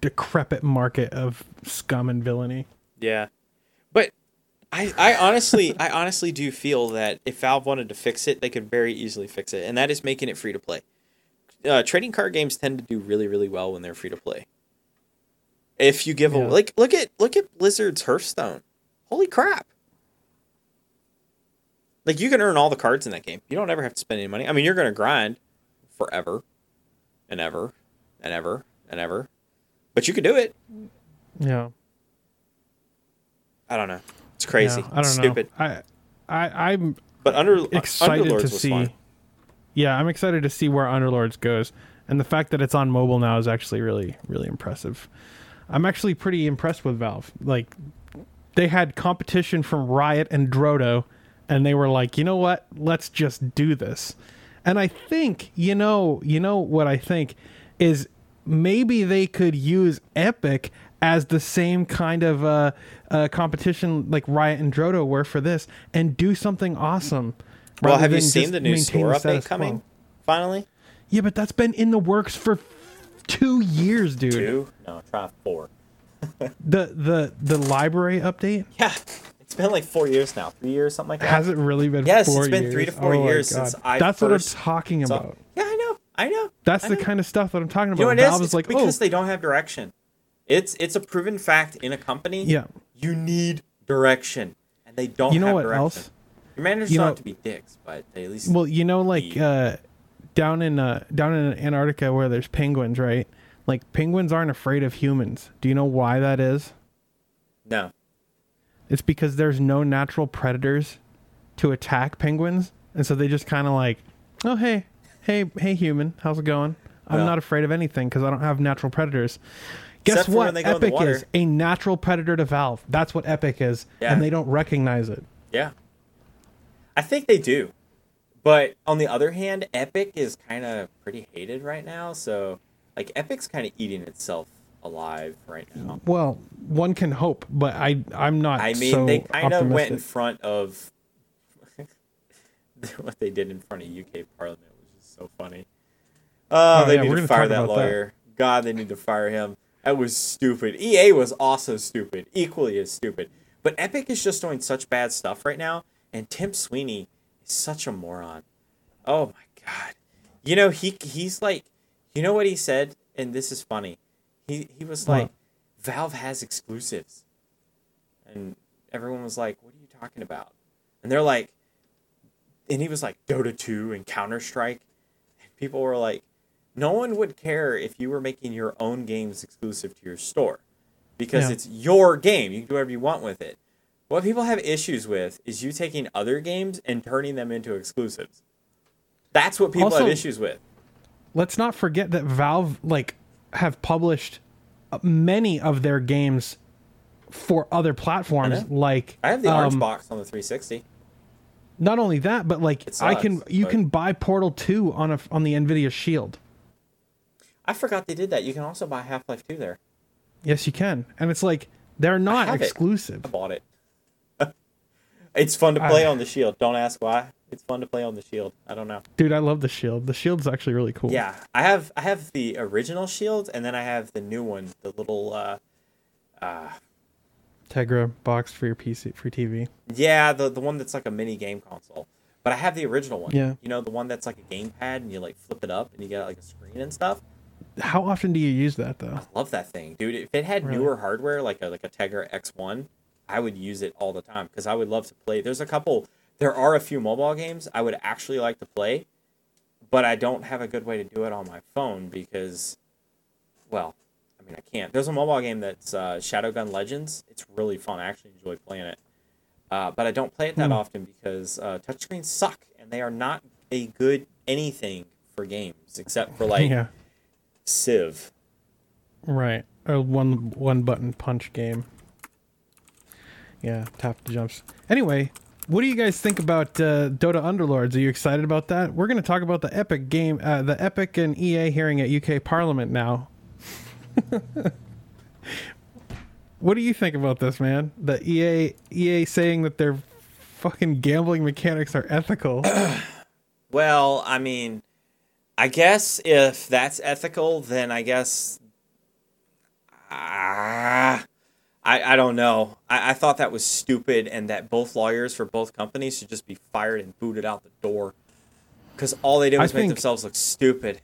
decrepit market of scum and villainy. Yeah, but I, I honestly, (laughs) I honestly do feel that if Valve wanted to fix it, they could very easily fix it, and that is making it free to play. Uh, trading card games tend to do really, really well when they're free to play. If you give a like, look at look at Blizzard's Hearthstone. Holy crap! Like you can earn all the cards in that game. You don't ever have to spend any money. I mean, you're gonna grind forever, and ever, and ever, and ever, but you can do it. Yeah, I don't know. It's crazy. Yeah, I don't It's know. Stupid. I, I, I'm But under uh, excited Underlords to see. fun. Yeah, I'm excited to see where Underlords goes, and the fact that it's on mobile now is actually really, really impressive. I'm actually pretty impressed with Valve. Like, they had competition from Riot and Drodo, and they were like, you know what? Let's just do this. And I think, you know, you know what I think is maybe they could use Epic as the same kind of uh, uh, competition like Riot and Drodo were for this, and do something awesome. Well, have you seen the new store update coming? Finally, Yeah, but that's been in the works for two years, dude. two? No, try four. (laughs) The the the library update Yeah, it's been like four years now, three years, something like that. has it really been? Yes, four it's been years? three to four Oh years since I That's what I'm talking saw- about. Yeah, I know, I know. That's I the kind of stuff that I'm talking about. You know what it is? Valve It's is like, because oh, they don't have direction. It's it's a proven fact in a company. Yeah. you need direction, and they don't. you know what direction. else? Your managers You don't know- have to be dicks, but they at least. Well, you know, like uh, down in uh, down in Antarctica where there's penguins, right? Like penguins aren't afraid of humans. Do you know why that is? no. It's because there's no natural predators to attack penguins, and so they just kind of like, oh hey, hey, hey, human, how's it going? I'm not afraid of anything because I don't have natural predators. Guess what? they go in the Epic is a natural predator to Valve. That's what Epic is, Yeah. and they don't recognize it. Yeah. I think they do. But on the other hand, Epic is kind of pretty hated right now, so like Epic's kind of eating itself alive right now. Well, one can hope, but I I'm not. I mean, so they kind of went in front of (laughs) what they did in front of UK Parliament, which is so funny. Oh, Oh, they yeah, need to fire that about that. lawyer. God, they need to fire him. That was stupid. EA was also stupid, equally as stupid. But Epic is just doing such bad stuff right now, and Tim Sweeney is such a moron. Oh my god. You know, he he's like you know what he said, and this is funny. He he was like, Valve has exclusives. And everyone was like, What are you talking about? And they're like and he was like Dota 2 and Counter Strike. And people were like, No one would care if you were making your own games exclusive to your store. Because Yeah. it's your game. You can do whatever you want with it. What people have issues with is you taking other games and turning them into exclusives. That's what people Also- have issues with. Let's not forget that Valve like have published uh, many of their games for other platforms. know. Like I have the orange um, box on the 360. Not only that, but like It I can you but- can buy Portal Two on a on the Nvidia Shield. I forgot they did that. You can also buy Half Life 2 there. Yes, you can, and it's like they're not it. exclusive. I bought it. It's fun to play I- on the Shield. Don't ask why. It's fun to play on the Shield. I don't know. Dude, I love the Shield. The Shield's actually really cool. Yeah, I have I have the original Shield, and then I have the new one, the little. uh uh Tegra box for your PC for TV. Yeah, the the one that's like a mini game console. But I have the original one. Yeah. You know the one that's like a gamepad, and you like flip it up, and you get like a screen and stuff. How often do you use that though? Love that thing, dude. If it had Really? newer hardware like a like a Tegra X1, I would use it all the time because I would love to play. There's a couple. There are a few mobile games I would actually like to play, but I don't have a good way to do it on my phone because, well, I mean I can't. There's a mobile game that's uh, Shadowgun Legends. It's really fun. I actually enjoy playing it, uh, but I don't play it that Hmm. often because uh, touchscreens suck and they are not a good anything for games except for like (laughs) yeah, Civ. right. A one one button punch game. Yeah, tap the jumps. Anyway, what do you guys think about uh, Dota Underlords? Are you excited about that? We're going to talk about the Epic game, uh, the Epic and EA hearing at UK Parliament now. (laughs) what do you think about this, man? The EA EA saying that their fucking gambling mechanics are ethical. (coughs) Well, I mean, I guess if that's ethical, then I guess. Ah, I, I don't know. I, I thought that was stupid and that both lawyers for both companies should just be fired and booted out the door. Because all they did I was make think- themselves look stupid.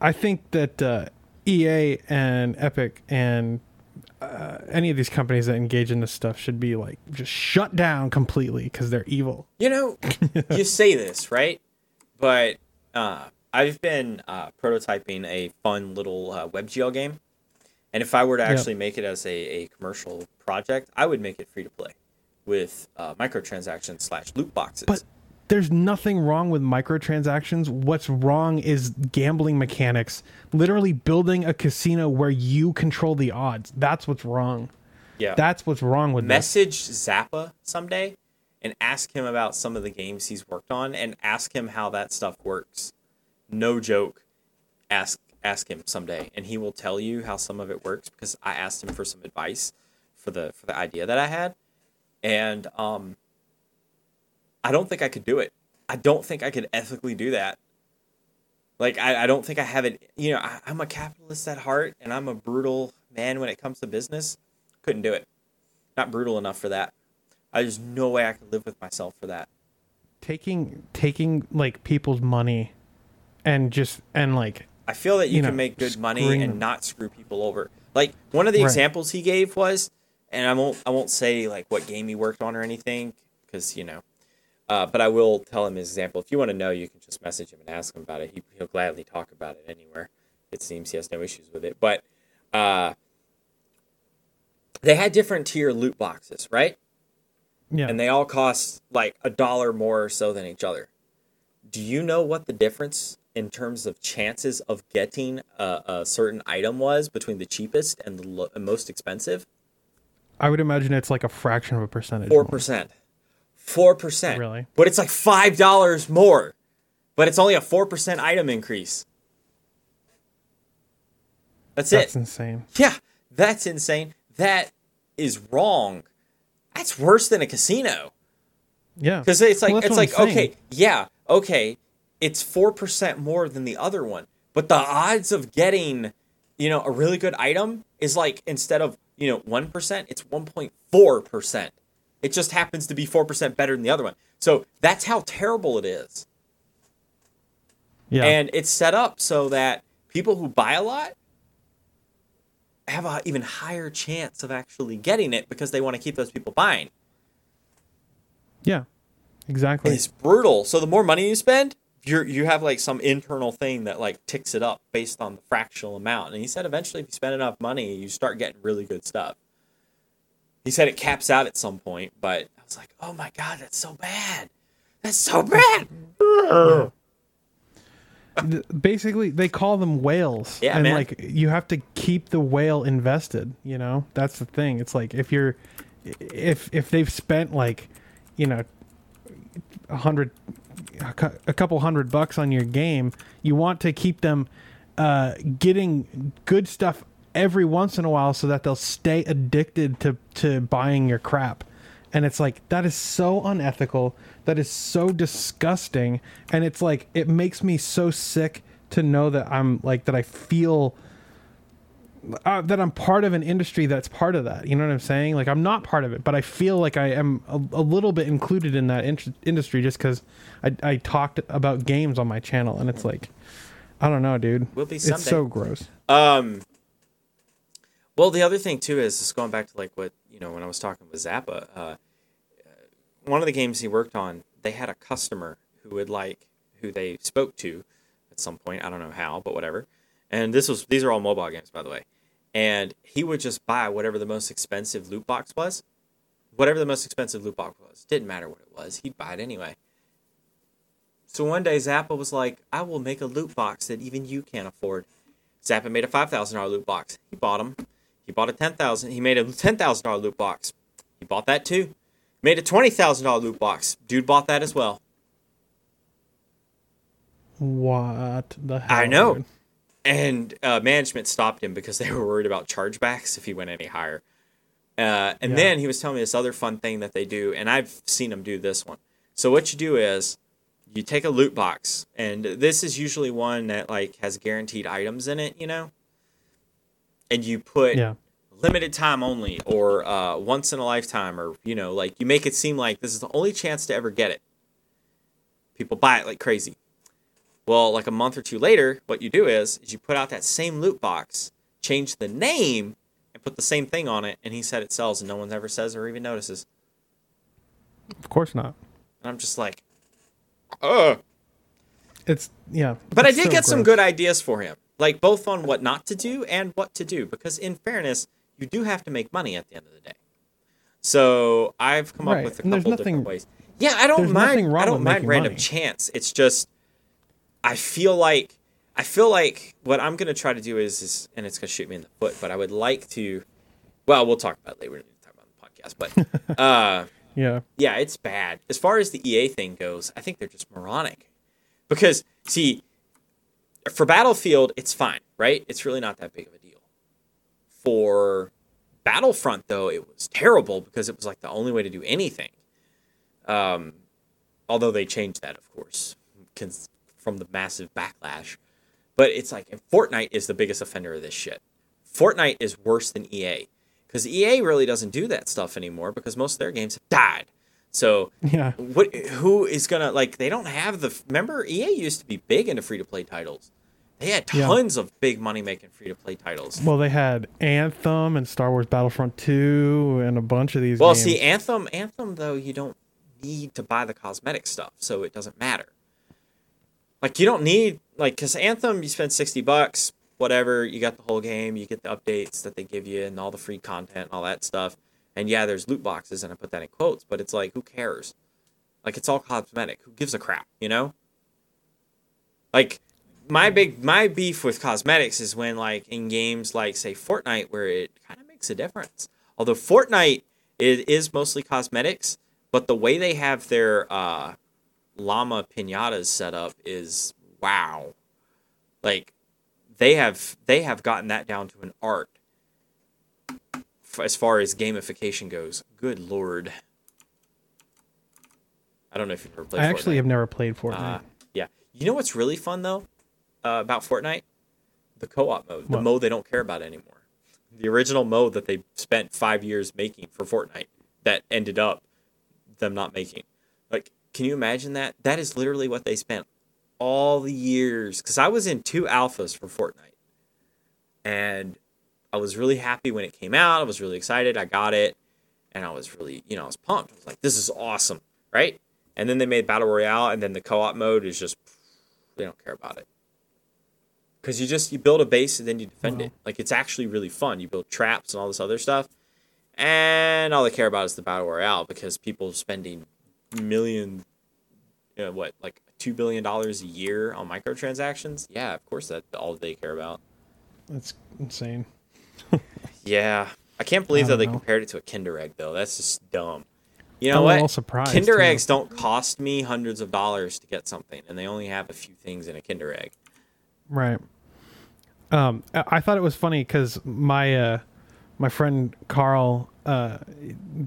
I think that uh, EA and Epic and uh, any of these companies that engage in this stuff should be like just shut down completely because they're evil. You know, (laughs) you say this, right? But uh, I've been uh, prototyping a fun little uh, WebGL game. And if I were to Yeah. actually make it as a, a commercial project, I would make it free to play with uh, microtransactions slash loot boxes. But there's nothing wrong with microtransactions. What's wrong is gambling mechanics. Literally building a casino where you control the odds. That's what's wrong. yeah. That's what's wrong with this. message Zappa someday and ask him about some of the games he's worked on and ask him how that stuff works. No joke. Ask ask him someday and he will tell you how some of it works because I asked him for some advice for the for the idea that I had. And um I don't think I could do it. I don't think I could ethically do that. Like I, I don't think I have it you know, I, I'm a capitalist at heart and I'm a brutal man when it comes to business. Couldn't do it not brutal enough for that. I there's no way I could live with myself for that. taking taking like people's money and just and like I feel that you, You can make good money and not screw people over. Like one of the Right. examples he gave was, and I won't I won't say like what game he worked on or anything because you know, uh, but I will tell him his example. If you want to know, you can just message him and ask him about it. He, he'll gladly talk about it anywhere. It seems he has no issues with it. But uh, they had different tier loot boxes, right? yeah. and they all cost like a dollar more or so than each other. Do you know what the difference in terms of chances of getting a, a certain item was between the cheapest and the lo- most expensive? I would imagine it's like a fraction of a percentage. Four percent. Four percent. Really? But it's like five dollars more. But it's only a four percent item increase. That's, That's it. That's insane. Yeah, that's insane. That is wrong. That's worse than a casino. Yeah. Because it's like Well, it's like okay, yeah, okay, it's four percent more than the other one, but the odds of getting, you know, a really good item is like instead of you know one percent, it's one point four percent. It just happens to be four percent better than the other one. So that's how terrible it is, Yeah. and it's set up so that people who buy a lot have an even higher chance of actually getting it because they want to keep those people buying. yeah. Exactly. It's brutal. So the more money you spend, you you have like some internal thing that like ticks it up based on the fractional amount. And he said eventually, if you spend enough money, you start getting really good stuff. He said it caps out at some point, but I was like, oh my god, that's so bad. That's so bad. (laughs) Basically they call them whales Yeah, and man. like you have to keep the whale invested you know that's the thing it's like if you're if if they've spent like you know a hundred a cou- a couple hundred bucks on your game you want to keep them uh getting good stuff every once in a while so that they'll stay addicted to to buying your crap. And it's like that is so unethical. That is so disgusting. And it's like it makes me so sick to know that i'm like that i feel uh, that i'm part of an industry that's part of that you know what i'm saying like i'm not part of it but i feel like i am a, a little bit included in that in- industry just because I, I talked about games on my channel and it's like i don't know dude Will be it's so gross Um. Well, the other thing too is just going back to like what you know when I was talking with Zappa. Uh, one of the games he worked on, they had a customer who would like who they spoke to at some point. I don't know how, but whatever. And this was these are all mobile games, by the way. And he would just buy whatever the most expensive loot box was. Whatever the most expensive loot box was, didn't matter what it was. He'd buy it anyway. So one day Zappa was like, I will make a loot box that even you can't afford. Zappa made a five thousand dollar loot box. He bought them. He bought a ten thousand. He made a ten thousand dollar loot box. He bought that too. Made a twenty thousand dollar loot box. Dude bought that as well. What the hell? I know. dude? And uh, management stopped him because they (laughs) were worried about chargebacks if he went any higher. Uh, and Yeah. then he was telling me this other fun thing that they do, and I've seen him do this one. So what you do is you take a loot box, and this is usually one that like has guaranteed items in it, you know, and you put Yeah. limited time only or uh, once in a lifetime, or you know, like you make it seem like this is the only chance to ever get it. People buy it like crazy. Well, like a month or two later, what you do is, is you put out that same loot box, change the name, and put the same thing on it, and he said it sells, and no one ever says or even notices. Of course not. And I'm just like, ugh. It's yeah. But I did so get some good ideas for him, like both on what not to do and what to do, because in fairness, you do have to make money at the end of the day. So I've come up with a couple nothing- different ways. Yeah, I don't mind. I don't mind random money. chance. It's just I feel like I feel like what I'm gonna try to do is, is and it's gonna shoot me in the foot, but I would like to. Well, we'll talk about it later. We don't need to talk about the podcast, but (laughs) uh, Yeah. yeah, it's bad. As far as the EA thing goes, I think they're just moronic. Because, see, for Battlefield, it's fine, right? It's really not that big of a deal. For Battlefront, though, it was terrible because it was like the only way to do anything. Um, although they changed that, of course, from the massive backlash. But it's like and Fortnite is the biggest offender of this shit. Fortnite is worse than EA because EA really doesn't do that stuff anymore because most of their games have died. So Yeah. what? Who is gonna like? They don't have the. Remember, EA used to be big into free to play titles. They had Yeah. tons of big money making free to play titles. Well, they had Anthem and Star Wars Battlefront 2 and a bunch of these Well, games. see, Anthem, Anthem though, you don't need to buy the cosmetic stuff, so it doesn't matter. Like you don't need like because Anthem, you spend sixty bucks, whatever, you got the whole game, you get the updates that they give you and all the free content and all that stuff. And yeah, there's loot boxes, and I put that in quotes, but it's like, who cares? Like it's all cosmetic. Who gives a crap? You know? Like my big my beef with cosmetics is when like in games like say Fortnite where it kind of makes a difference. Although Fortnite it is mostly cosmetics, but the way they have their uh, llama pinatas set up is wow. Like they have they have gotten that down to an art f- as far as gamification goes. Good lord. I don't know if you've ever played. I actually have never played Fortnite. Uh, yeah. You know what's really fun though uh, about Fortnite? The co-op mode, the What? mode they don't care about anymore. The original mode that they spent five years making for Fortnite that ended up them not making. Can you imagine that? That is literally what they spent all the years. Because I was in two alphas for Fortnite, and I was really happy when it came out. I was really excited. I got it, and I was really, you know, I was pumped. I was like, "This is awesome!" Right? And then they made battle royale, and then the co-op mode is just they don't care about it because you just you build a base and then you defend Wow. it. Mm-hmm. Like it's actually really fun. You build traps and all this other stuff, and all they care about is the battle royale because people are spending million, you know, what like two billion dollars a year on microtransactions. Yeah, of course that's all they care about. That's insane. (laughs) Yeah, I can't believe I that they know. compared it to a Kinder Egg though. That's just dumb. You know I'm what? surprised, Kinder too. eggs don't cost me hundreds of dollars to get something, and they only have a few things in a Kinder egg. Right. Um, I I thought it was funny because my uh, my friend Carl, uh,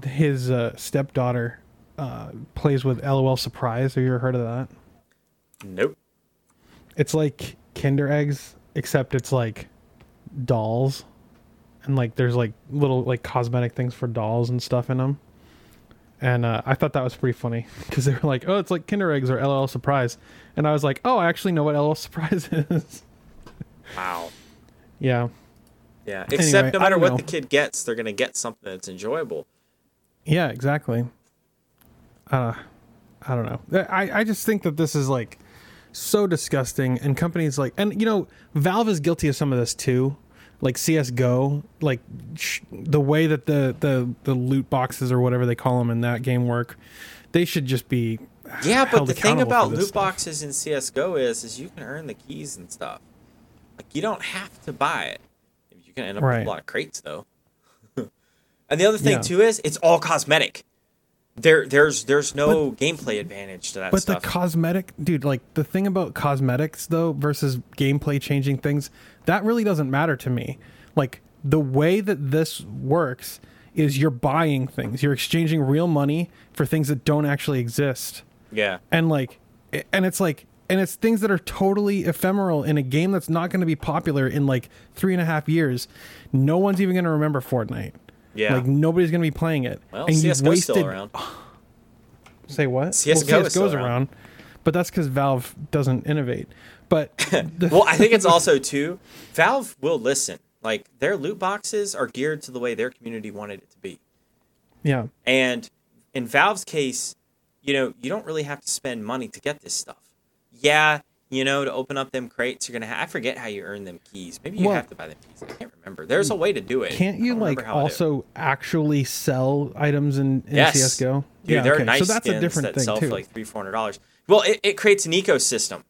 his uh, stepdaughter, uh, plays with LOL Surprise. Have you ever heard of that? Nope. It's like Kinder eggs, except it's like dolls, and like there's like little like cosmetic things for dolls and stuff in them. And uh, I thought that was pretty funny (laughs) because they were like, "Oh, it's like Kinder eggs or LOL Surprise," and I was like, "Oh, I actually know what LOL Surprise (laughs) is." Wow. yeah. Yeah. Except no matter what know. the kid gets, they're gonna get something that's enjoyable. Yeah, exactly. Uh, I don't know. I, I just think that this is like so disgusting, and companies like, and you know, Valve is guilty of some of this too. Like CS:GO, like sh- the way that the the the loot boxes or whatever they call them in that game work, they should just be Yeah, but the thing about loot stuff. boxes in CS:GO is, is you can earn the keys and stuff. Like you don't have to buy it. You can end up with a lot of crates though. (laughs) and the other thing Yeah. too is it's all cosmetic. There, there's, there's no gameplay advantage to that But stuff. the cosmetic, dude, like the thing about cosmetics though versus gameplay changing things, that really doesn't matter to me. Like the way that this works is you're buying things, you're exchanging real money for things that don't actually exist. yeah, And like, and it's like, and it's things that are totally ephemeral in a game that's not going to be popular in like three and a half years. No one's even going to remember Fortnite. Yeah. Like nobody's going to be playing it. well, and you've still wasted around. (sighs) Say what? CS:GO well, is still CS:GO's around. around. but that's because Valve doesn't innovate. But (laughs) the, well, I think it's also too. Valve will listen. Like their loot boxes are geared to the way their community wanted it to be. yeah, And in Valve's case, you know, you don't really have to spend money to get this stuff. Yeah, you know, to open up them crates, you're gonna. Ha- I forget how you earn them keys. Maybe you Well- have to buy them keys. I can't remember. There's a way to do it. can't you like remember how to do it. also actually sell items in, in Yes. CS:GO? Dude, yeah, there okay. are nice so that's skins a different that thing sell too. for like three, four hundred dollars. Well, it, it creates an ecosystem.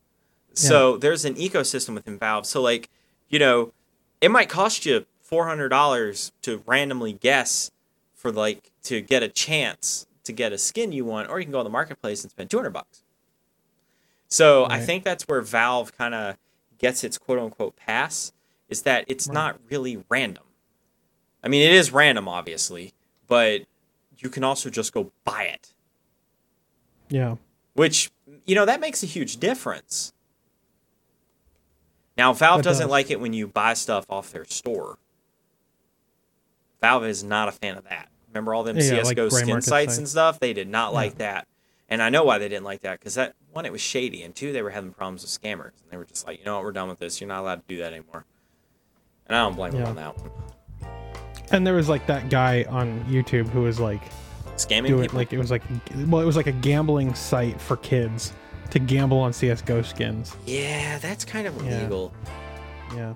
So there's an ecosystem within Valve. So like, you know, it might cost you four hundred dollars to randomly guess for like to get a chance to get a skin you want, or you can go on the marketplace and spend two hundred bucks. So I think that's where Valve kind of gets its quote unquote pass is that it's Right. not really random. I mean, it is random, obviously, but you can also just go buy it yeah, which you know that makes a huge difference. Now, Valve That doesn't does. like it when you buy stuff off their store. Valve is not a fan of that. Remember all them Yeah, CS:GO gray skin sites sites. and stuff? They did not Yeah. like that, and I know why they didn't like that because that one, it was shady, and two, they were having problems with scammers, and they were just like, you know what, we're done with this. You're not allowed to do that anymore. And I don't blame them on that one. and there was like that guy on YouTube who was like Scamming doing people. like it was like well, it was like a gambling site for kids to gamble on CS:GO skins. yeah, that's kind of Yeah. illegal. Yeah.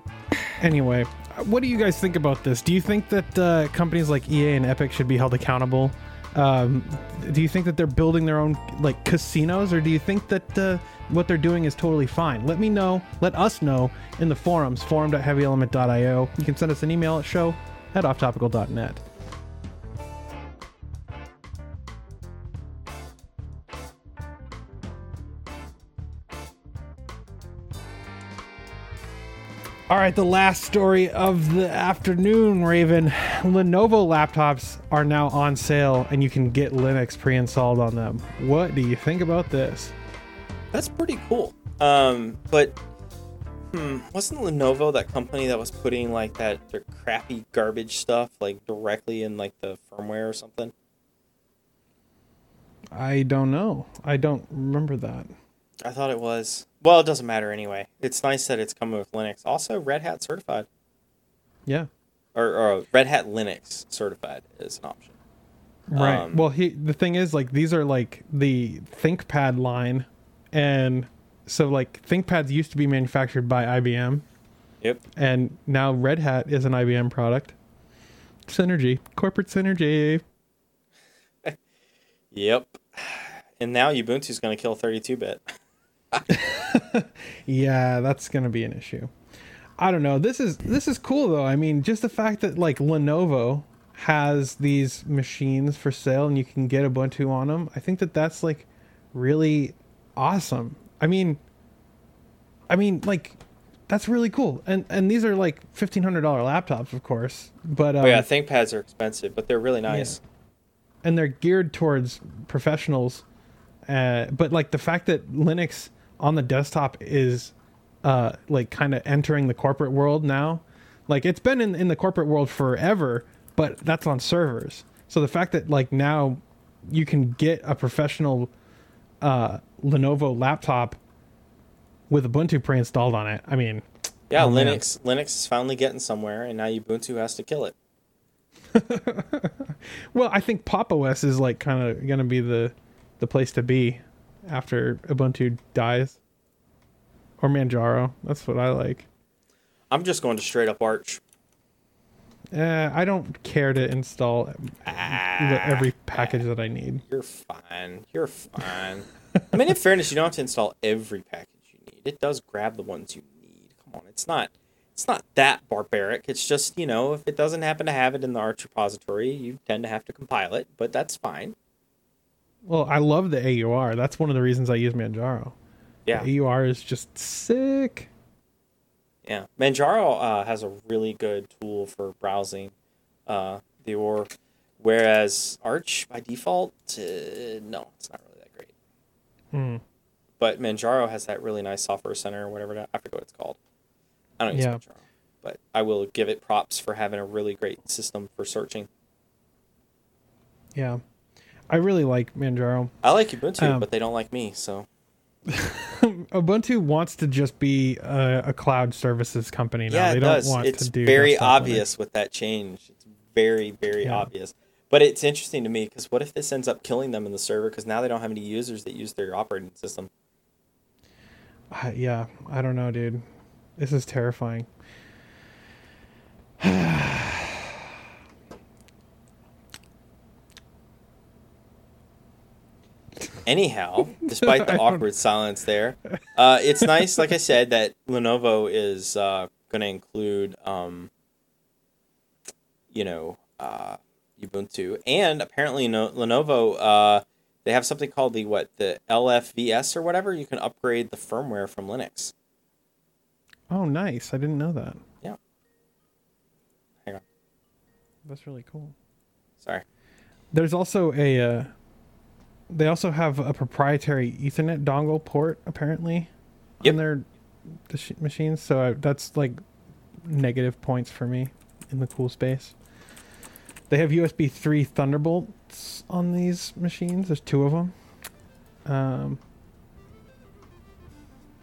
Anyway, what do you guys think about this? Do you think that uh, companies like EA and Epic should be held accountable? Um, do you think that they're building their own like casinos, or do you think that uh, what they're doing is totally fine? Let me know. Let us know in the forums, forum.heavyelement.io. You can send us an email at show at offtopical.net. All right, the last story of the afternoon, Raven. Lenovo laptops are now on sale and you can get Linux pre installed on them. What do you think about this? That's pretty cool. Um, but hmm, wasn't Lenovo that company that was putting like that their crappy garbage stuff like directly in like the firmware or something? I don't know. I don't remember that. I thought it was. Well, it doesn't matter anyway. It's nice that it's coming with Linux. Also, Red Hat certified, Yeah. or, or Red Hat Linux certified is an option. Right. Um, well, he the thing is like these are like the ThinkPad line and so like ThinkPads used to be manufactured by IBM Yep. and now Red Hat is an IBM product. Synergy, corporate synergy. (laughs) Yep. And now Ubuntu's going to kill 32-bit. (laughs) (laughs) Yeah, that's gonna be an issue. I don't know. This is this is cool though. I mean, just the fact that like Lenovo has these machines for sale and you can get Ubuntu on them. I think that that's like really awesome. I mean, I mean like that's really cool. And and these are like fifteen hundred dollar laptops, of course. But um, Oh yeah, ThinkPads are expensive, but they're really nice. and they're geared towards professionals. Uh, but like the fact that Linux on the desktop is uh, like kind of entering the corporate world now, like it's been in, in the corporate world forever, but that's on servers. So the fact that like now you can get a professional uh, Lenovo laptop with Ubuntu pre-installed on it. I mean, Yeah, Oh, man. Linux Linux is finally getting somewhere, and now Ubuntu has to kill it. (laughs) Well, I think Pop OS is like kind of going to be the the place to be after Ubuntu dies. Or Manjaro. That's what I like. I'm just going to straight up Arch. Uh, I don't care to install Ah, every package that I need. You're fine. You're fine. I mean, in fairness, you don't have to install every package you need. It does grab the ones you need. Come on, it's not it's not that barbaric. It's just you know, if it doesn't happen to have it in the Arch repository, you tend to have to compile it, but that's fine. Well, I love the AUR. That's one of the reasons I use Manjaro. Yeah, The AUR is just sick. yeah. Manjaro uh, has a really good tool for browsing uh, the AUR, whereas Arch by default, uh, no, it's not really that great. Hmm. But Manjaro has that really nice software center or whatever. I forget what it's called. I don't use Yeah. Manjaro, but I will give it props for having a really great system for searching. Yeah. I really like Manjaro. I like Ubuntu, Um, but they don't like me. So (laughs) Ubuntu wants to just be a, a cloud services company now. yeah, they it don't does. want It's to do very obvious with that change. It's very very Yeah. obvious. But it's interesting to me because what if this ends up killing them in the server? Because now they don't have any users that use their operating system. Uh, yeah, I don't know, dude. This is terrifying. (sighs) (sighs) Anyhow, despite the (laughs) awkward silence there, uh, it's nice, like I said, that Lenovo is uh, going to include, um, you know, uh, Ubuntu, and apparently no, Lenovo uh, they have something called the what the LFVS or whatever. You can upgrade the firmware from Linux. Oh, nice. I didn't know that. Yeah. Hang on, That's really cool. sorry. There's also a. Uh, they also have a proprietary Ethernet dongle port apparently Yep. on their mach- machines. So I, that's like negative points for me in the cool space. They have USB 3 Thunderbolts on these machines. There's two of them. Um,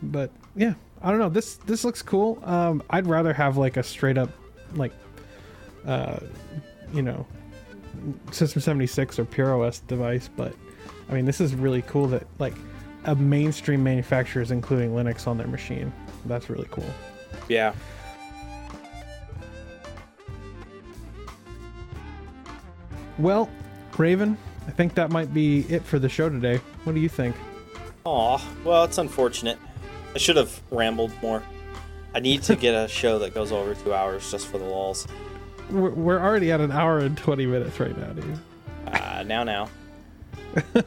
but yeah, I don't know. This this looks cool. Um, I'd rather have like a straight up like uh, you know System 76 or Pure OS device, but I mean, this is really cool that like a mainstream manufacturer is including Linux on their machine. That's really cool. Yeah. Well, Raven, I think that might be it for the show today. What do you think? Aw, well, it's unfortunate. I should have rambled more. I need to (laughs) get a show that goes over two hours just for the lulls. We're, we're already at an hour and 20 minutes right now, dude. Uh, now, now. (laughs)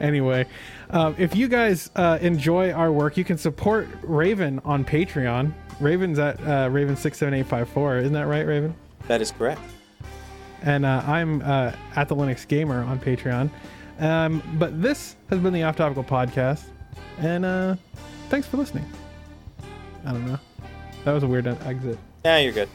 Anyway, um, if you guys uh, enjoy our work, you can support Raven on Patreon. Raven's at uh, Raven67854. Isn't that right, Raven? That is correct. and uh, I'm uh, at the Linux Gamer on Patreon. Um, but this has been the Off Topical Podcast, and uh, thanks for listening. I don't know. That was a weird exit. Yeah, you're good.